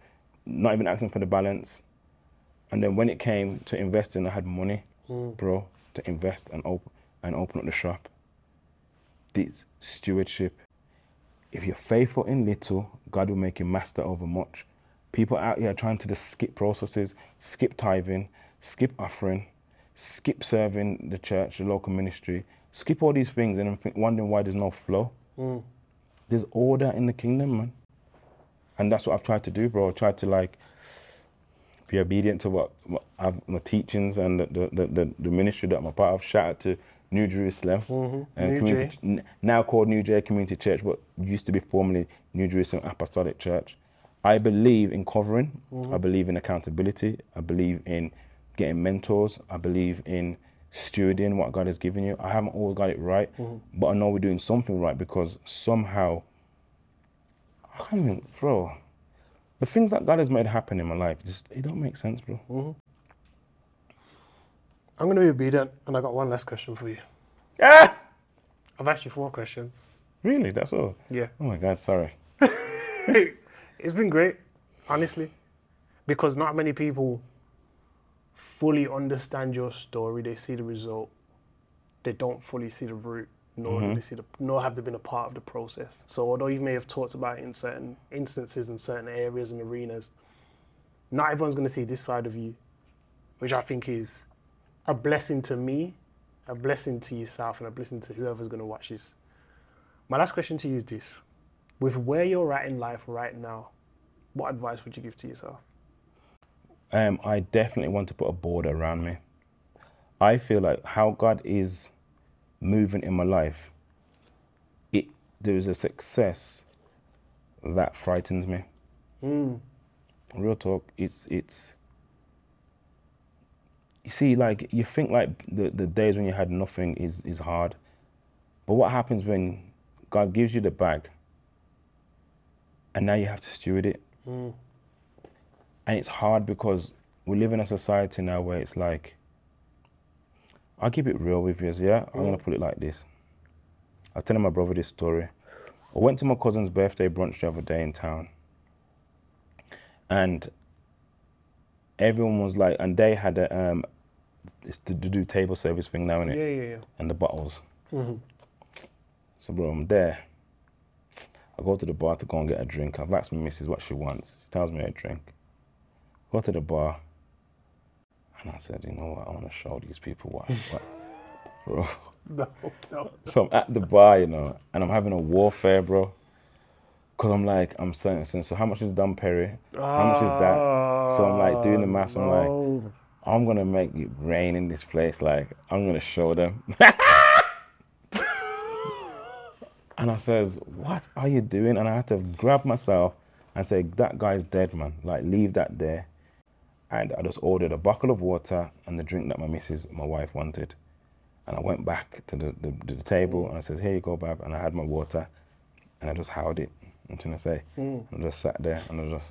not even asking for the balance. And then when it came to investing, I had money, hmm. bro, to invest and open and open up the shop. This stewardship. If you're faithful in little, God will make you master over much. People out here trying to just skip processes, skip tithing, skip offering, skip serving the church, the local ministry, skip all these things, and I'm think, wondering why there's no flow. Mm. There's order in the kingdom, man, and that's what I've tried to do, bro. I've tried to like be obedient to what, what I've, my teachings and the, the, the, the, ministry that I'm a part of. Shout out to New Jerusalem, and New community, n- now called New J Community Church, but used to be formerly New Jerusalem Apostolic Church. I believe in covering. I mm-hmm. believe in accountability. I believe in getting mentors. I believe in stewarding what God has given you. I haven't always got it right, mm-hmm. but I know we're doing something right because somehow I can't even, bro. The things that God has made happen in my life, just it don't make sense, bro. Mm-hmm. I'm going to be obedient, and I got one last question for you. Yeah. I've asked you four questions. Really? That's all? Yeah. Oh my God, sorry. it's been great, honestly, because not many people fully understand your story. They see the result, they don't fully see the root, nor do mm-hmm. they see the, nor have they been a part of the process. So although you may have talked about it in certain instances in certain areas and arenas, not everyone's going to see this side of you, which I think is a blessing to me, a blessing to yourself, and a blessing to whoever's going to watch this. My last question to you is this with where you're at in life right now, what advice would you give to yourself? um, I definitely want to put a border around me. I feel like how God is moving in my life, it there is a success that frightens me. Real talk, it's it's. You see, like you think like the, the days when you had nothing is is hard, but what happens when God gives you the bag, and now you have to steward it and it's hard because we live in a society now where it's like I'll keep it real with you, yeah? I'm gonna put it like this. I was telling my brother this story. I went to my cousin's birthday brunch the other day in town. And everyone was like and they had a um it's to, to do table service thing now, innit? Yeah, yeah, yeah. and the bottles. So, bro, I'm there. I go to the bar to go and get a drink. I've asked my missus what she wants. She tells me a drink. Go to the bar, and I said, you know what? I want to show these people what, what bro. No, no. So I'm at the bar, you know, and I'm having a warfare, bro. Cause I'm like, I'm saying, so how much is Dom Perry? How much is that? So I'm like doing the maths. I'm like, ah, I'm gonna make it rain in this place. Like I'm gonna show them. and I says, "What are you doing?" And I had to grab myself and say, "That guy's dead, man. Like leave that there." And I just ordered a bottle of water and the drink that my missus, my wife, wanted. And I went back to the, the, the table and I says, "Here you go, Bab." And I had my water, and I just held it. I'm trying to say, and I just sat there and I just,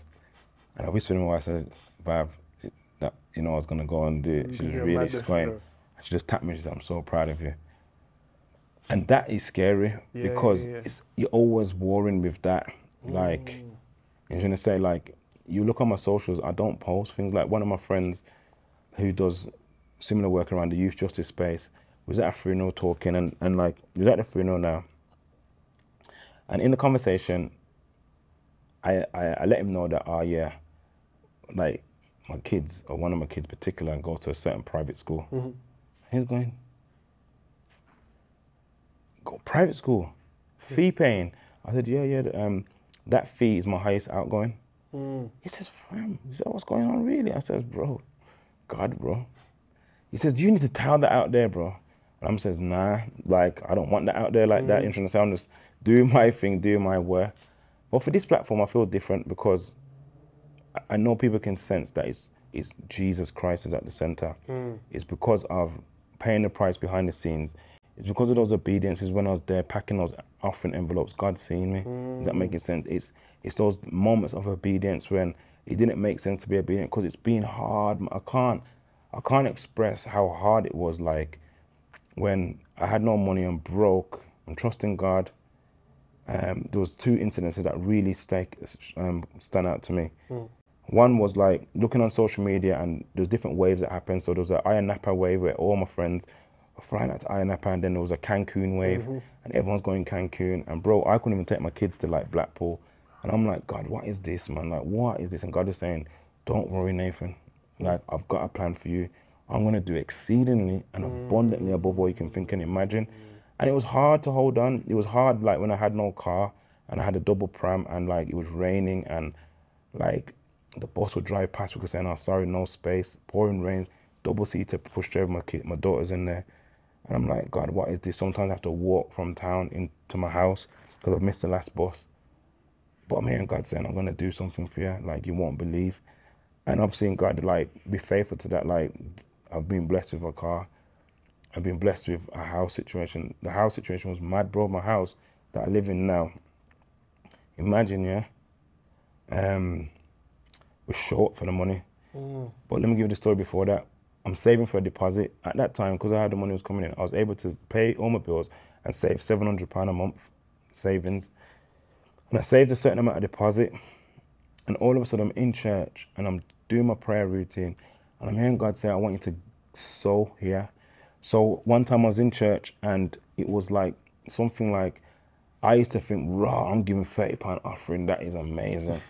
and I whispered to my wife, I "says Bab, that you know I was gonna go and do it." Mm, she was Yeah, really, she's going. though. She just tapped me. She said, "I'm so proud of you." And that is scary Yeah, yeah, because yeah. it's you're always warring with that. Mm. Like, I'm gonna say, like, you look on my socials, I don't post things. Like one of my friends who does similar work around the youth justice space was at a funeral talking, and and like was at the funeral now. And in the conversation, I, I, I let him know that, oh yeah, like my kids, or one of my kids in particular, go to a certain private school. Mm-hmm. He's going, go private school, fee paying. I said, yeah, yeah, um, that fee is my highest outgoing. Mm. He says, fam, he said, what's going on really? I says, bro, God, bro. He says, you need to tell that out there, bro. And I'm says, nah, like I don't want that out there like that. Mm. Interesting. I'm just doing my thing, doing my work. But for this platform, I feel different because I- know people can sense that it's, it's Jesus Christ is at the center. Mm. It's because of paying the price behind the scenes. It's because of those obediences when I was there packing those offering envelopes. God seeing me. Is that making sense? It's it's those moments of obedience when it didn't make sense to be obedient because it's been hard. I can't I can't express how hard it was. Like when I had no money, I'm broke. I'm trusting God, um, there was two incidences that really stake, um, stand out to me. One was like looking on social media, and there's different waves that happen. So there was an Ayia Napa wave where all my friends flying out to Ayia Napa, and then there was a Cancun wave, mm-hmm. and everyone's going Cancun. And bro, I couldn't even take my kids to like Blackpool, and I'm like, God, what is this, man? Like, what is this? And God is saying, Don't worry, Nathan. Like, I've got a plan for you. I'm gonna do exceedingly and mm. abundantly above all you can think and imagine. Mm. And it was hard to hold on. It was hard, like when I had no car and I had a double pram, and like it was raining, and like the bus would drive past because saying, "Oh, sorry, no space, pouring rain, double seater pushchair, my kid, my daughter's in there," and I'm like, God, what is this? Sometimes I have to walk from town into my house because I've missed the last bus. But I'm hearing God saying, I'm gonna do something for you, like you won't believe, and I've seen God like be faithful to that. Like I've been blessed with a car, I've been blessed with a house situation. The house situation was mad, bro. My house that I live in now. Imagine, yeah. Um, we're short for the money. But let me give you the story before that. I'm saving for a deposit. At that time, because I had the money was coming in, I was able to pay all my bills and save seven hundred pound a month savings. And I saved a certain amount of deposit. And all of a sudden, I'm in church and I'm doing my prayer routine, and I'm hearing God say, "I want you to sow here." So one time I was in church and it was like something like I used to think, "Raw, I'm giving thirty pound offering. That is amazing."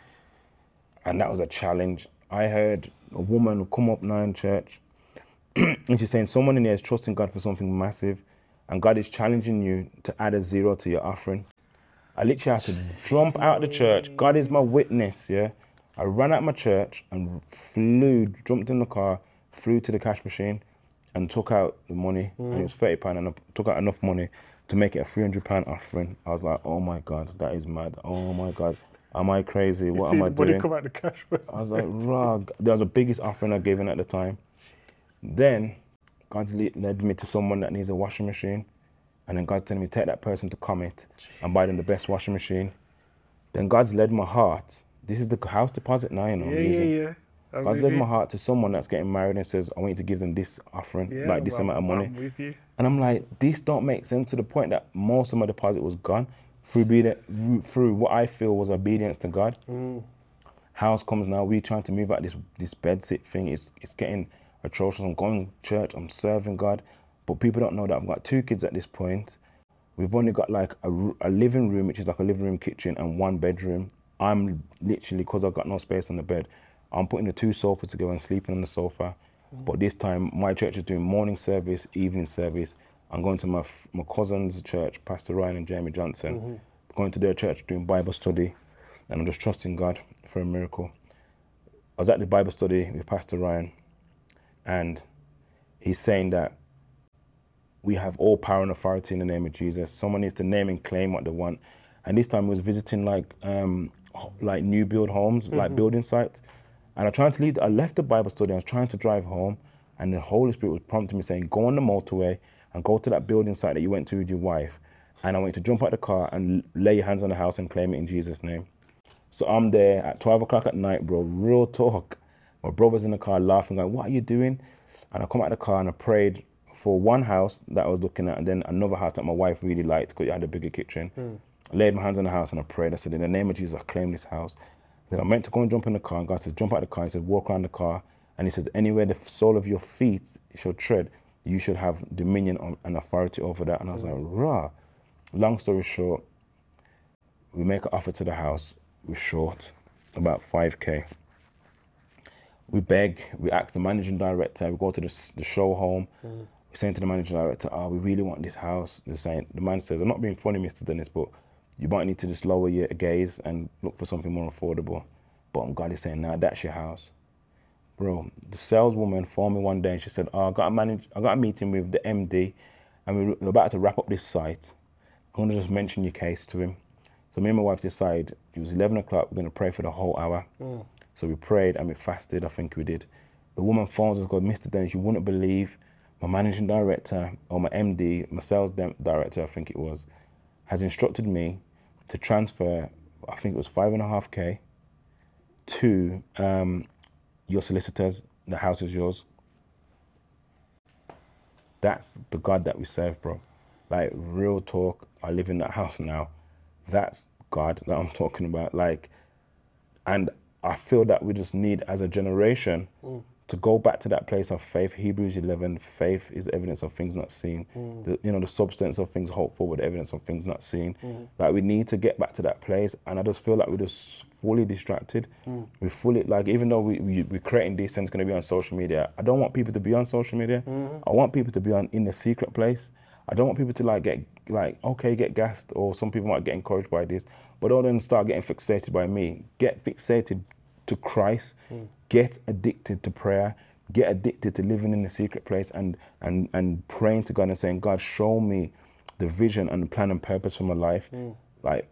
and that was a challenge. I heard a woman come up now in church, and she's saying someone in here is trusting God for something massive, and God is challenging you to add a zero to your offering. I literally had to jump out of the church. God is my witness, yeah. I ran out of my church and flew, jumped in the car, flew to the cash machine, and took out the money. And it was thirty pound, and I took out enough money to make it a three hundred pound offering. I was like, oh my god, that is mad. Oh my god, am I crazy? What See am I doing? come out the cash. I was like, rug. That was the biggest offering I've given at the time. Then God's le- led me to someone that needs a washing machine. And then God's telling me, take that person to Comet and buy them the best washing machine. Then God's led my heart. This is the house deposit now, you know. Yeah, yeah, yeah. I'm God's led you. my heart to someone that's getting married and says, I want you to give them this offering, Yeah, like this well, amount of money. I'm with you. And I'm like, this don't make sense to the point that most of my deposit was gone through being through what I feel was obedience to God. House comes now, we trying to move out this this bed sit thing. It's it's getting atrocious. I'm going to church, I'm serving God, but people don't know that I've got two kids at this point. We've only got like a, a living room, which is like a living room, kitchen, and one bedroom. I'm literally because I've got no space on the bed. I'm putting the two sofas together and sleeping on the sofa. Mm. But this time, my church is doing morning service, evening service. I'm going to my my cousin's church, Pastor Ryan and Jamie Johnson. Mm-hmm. Going to their church doing Bible study, and I'm just trusting God for a miracle. I was at the Bible study with Pastor Ryan, and he's saying that we have all power and authority in the name of Jesus. Someone needs to name and claim what they want. And this time he was visiting like um like new build homes, like building sites. And I tried to leave. I left the Bible study. I was trying to drive home, and the Holy Spirit was prompting me, saying, "Go on the motorway and go to that building site that you went to with your wife." And I want you to jump out the car and lay your hands on the house and claim it in Jesus' name. So I'm there at 12 o'clock at night, bro. Real talk. My brother's in the car laughing, going, "What are you doing?" And I come out of the car and I prayed for one house that I was looking at, and then another house that my wife really liked because it had a bigger kitchen. I laid my hands on the house and I prayed. I said, "In the name of Jesus, I claim this house." Then I meant to go and jump in the car, and God says, "Jump out of the car." He said, "Walk around the car," and He says, "Anywhere the sole of your feet shall tread, you should have dominion on, and authority over that." And I was like, hmm. "Rah." Long story short, we make an offer to the house. We're short about 5k. We beg, we ask the managing director, we go to the, the show home. Mm. We're saying to the managing director, oh, we really want this house. They're saying, the man says, I'm not being funny, Mr. Dennis, but you might need to just lower your gaze and look for something more affordable. But I'm glad he's saying, nah, that's your house. Bro, the saleswoman phoned me one day and she said, oh, I got a manage, I got a meeting with the MD and we- we're about to wrap up this site. I'm gonna just mention your case to him. So me and my wife decide it was 11 o'clock. We're gonna pray for the whole hour. Mm. So we prayed and we fasted. I think we did. The woman phones us, goes, Mr. Dennis, you wouldn't believe my managing director or my MD, my sales director, I think it was, has instructed me to transfer. I think it was five and a half k to um, your solicitors. The house is yours. That's the God that we serve, bro. Like real talk. I live in that house now. That's God that I'm talking about. Like, and I feel that we just need, as a generation, mm. to go back to that place of faith. Hebrews 11, faith is the evidence of things not seen. Mm. The, you know, the substance of things hoped for, with the evidence of things not seen. Mm. Like we need to get back to that place, and I just feel like we're just fully distracted. We're fully like, even though we, we we're creating these things going to be on social media, I don't want people to be on social media. Mm-hmm. I want people to be on in the secret place. I don't want people to like get like okay get gassed or some people might get encouraged by this, but don't then start getting fixated by me. Get fixated to Christ. Hmm. Get addicted to prayer. Get addicted to living in the secret place and and and praying to God and saying, God, show me the vision and the plan and purpose for my life. Hmm. Like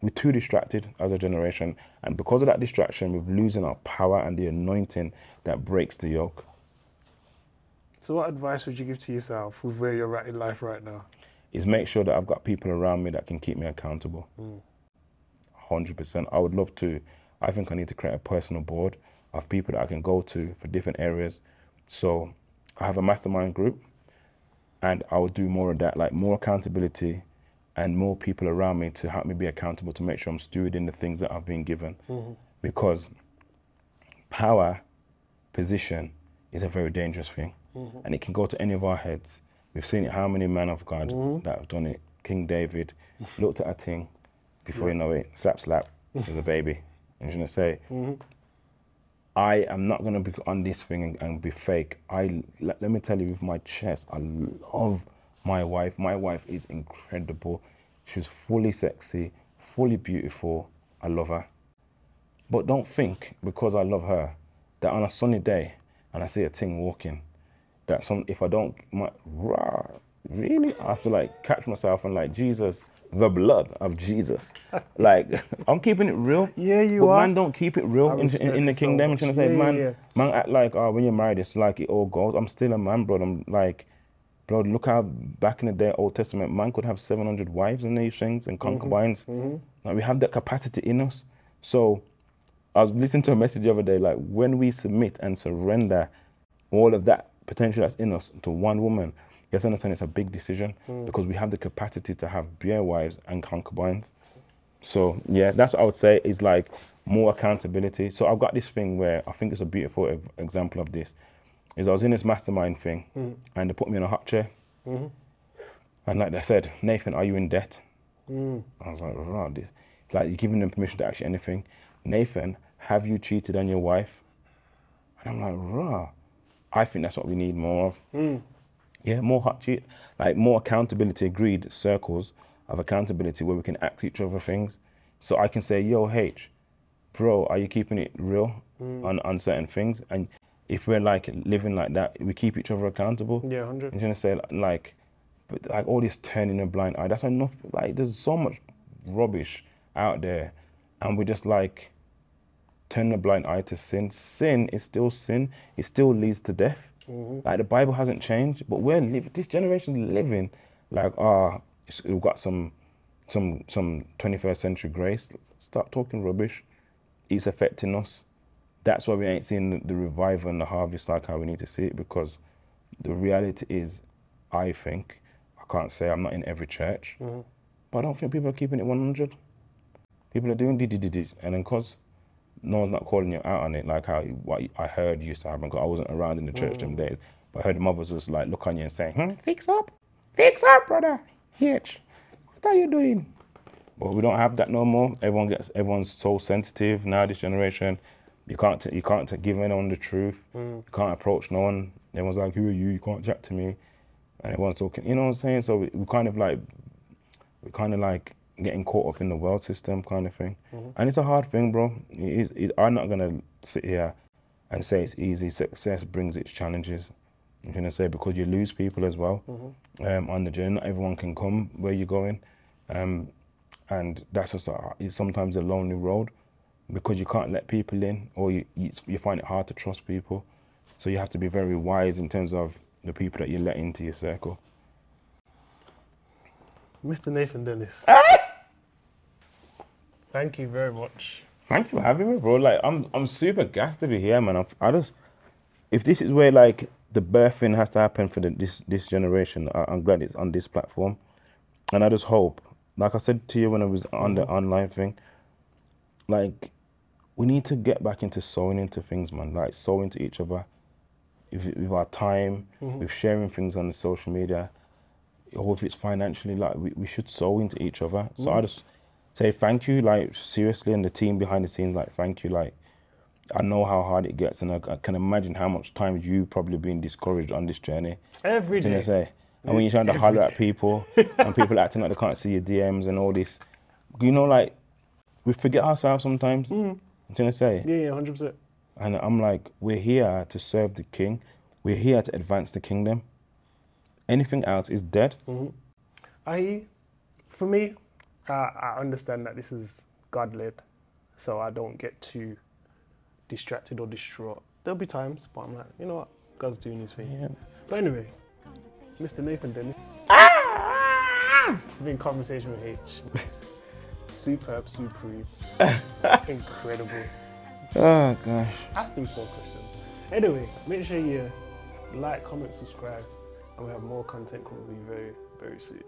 we're too distracted as a generation, and because of that distraction, we're losing our power and the anointing that breaks the yoke. So, what advice would you give to yourself with where you're at in life right now? is make sure that I've got people around me that can keep me accountable. Hmm. Hundred percent. I would love to. I think I need to create a personal board of people that I can go to for different areas. So I have a mastermind group, and I will do more of that, like more accountability, and more people around me to help me be accountable to make sure I'm stewarding the things that I've been given, mm-hmm. because power, position is a very dangerous thing, Mm-hmm. and it can go to any of our heads. We've seen it. How many men of God mm-hmm. that have done it? King David looked at a thing before you know it, slap, slap, there's a baby. And he's gonna say, mm-hmm. I am not gonna be on this thing and, and be fake. I let, let me tell you with my chest, I love my wife. My wife is incredible. She's fully sexy, fully beautiful. I love her. But don't think because I love her that on a sunny day and I see a thing walking, that some if I don't my, rah, really I have to like catch myself and like Jesus, the blood of Jesus. like I'm keeping it real. Yeah, you but are. man don't keep it real in, in, in the so kingdom. I'm trying to say, Yeah, man, yeah, man act like oh when you're married it's like it all goes. I'm still a man, bro. I'm like Bro, look how back in the day, Old Testament, man could have 700 wives and these things and mm-hmm, concubines. Mm-hmm. Like we have that capacity in us. So I was listening to a message the other day, like when we submit and surrender all of that potential that's in us to one woman, you have to understand it's a big decision hmm. because we have the capacity to have beer wives and concubines. So yeah, that's what I would say is like more accountability. So I've got this thing where I think it's a beautiful ev- example of this. Is I was in this mastermind thing hmm. and they put me in a hot chair. Mm-hmm. And like they said, Nathan, are you in debt? Hmm. I was like, wow, this it's like you're giving them permission to actually anything. Nathan, have you cheated on your wife? And I'm like, rah. I think that's what we need more of. Hmm. Yeah, more hot cheat, like more accountability, agreed circles of accountability where we can ask each other things. So I can say, yo, H, bro, are you keeping it real hmm. on, on certain things? And if we're like living like that, we keep each other accountable. Yeah, 100. I'm trying to say like, but like all this turning a blind eye. That's enough. Like there's so much rubbish out there, and we just like turn a blind eye to sin. Sin is still sin. It still leads to death. Like the Bible hasn't changed, but we're living. This generation living like ah, it's we've got some some some 21st century grace. Stop talking rubbish. It's affecting us. That's why we ain't seeing the, the revival and the harvest like how we need to see it because the reality is, I think, I can't say I'm not in every church, but I don't think people are keeping it 100. People are doing did and then cause no one's not calling you out on it like how what I heard used to happen. 'cause I wasn't around in the church them days, but I heard mothers was like look on you and saying, hmm, "Fix up, fix up, brother, hitch, what are you doing?" But we don't have that no more. Everyone gets everyone's so sensitive now. This generation, you can't t- you can't t- give anyone the truth. You can't approach no one. Everyone's like, "Who are you? You can't chat to me." And everyone's talking. You know what I'm saying? So we, we kind of like we're kind of like getting caught up in the world system kind of thing. And it's a hard thing, bro. It is, it, I'm not gonna sit here and say it's easy. Success brings its challenges. I'm gonna say because you lose people as well um, on the journey. Not everyone can come where you're going. Um, and that's just a, it's sometimes a lonely road because you can't let people in or you, you you find it hard to trust people so you have to be very wise in terms of the people that you let into your circle Mr. Nathan Dennis. Thank you very much. thanks for having me bro. Like i'm i'm super gassed to be here man. I'm, i just if this is where like the birthing has to happen for the, this this generation I, i'm glad it's on this platform. And i just hope like I said to you when I was on the mm-hmm. online thing, like we need to get back into sowing into things, man. Like sowing to each other, if, with our time, mm-hmm. with sharing things on the social media, or if it's financially, like we, we should sow into each other. So I mm-hmm. just say thank you, like seriously, and the team behind the scenes, like thank you, like. I know how hard it gets, and I, I can imagine how much time you've probably been discouraged on this journey. Every you day. what I'm? And when you're trying to holler at people and people acting like they can't see your DMs and all this, you know, like we forget ourselves sometimes. Mm. Do you know what I'm saying? Yeah, yeah, hundred percent. And I'm like, we're here to serve the king. We're here to advance the kingdom. Anything else is dead. Mm-hmm. I, for me, uh, I understand that this is God led, so I don't get too distracted or distraught. There'll be times, but I'm like, you know what, God's doing His thing. Yeah. But anyway, Mr. Nathan Dennis. It's been conversation with H. Superb, supreme, incredible. Oh gosh. Asked him four questions. Anyway, make sure you like, comment, subscribe, and we have more content coming very, very soon.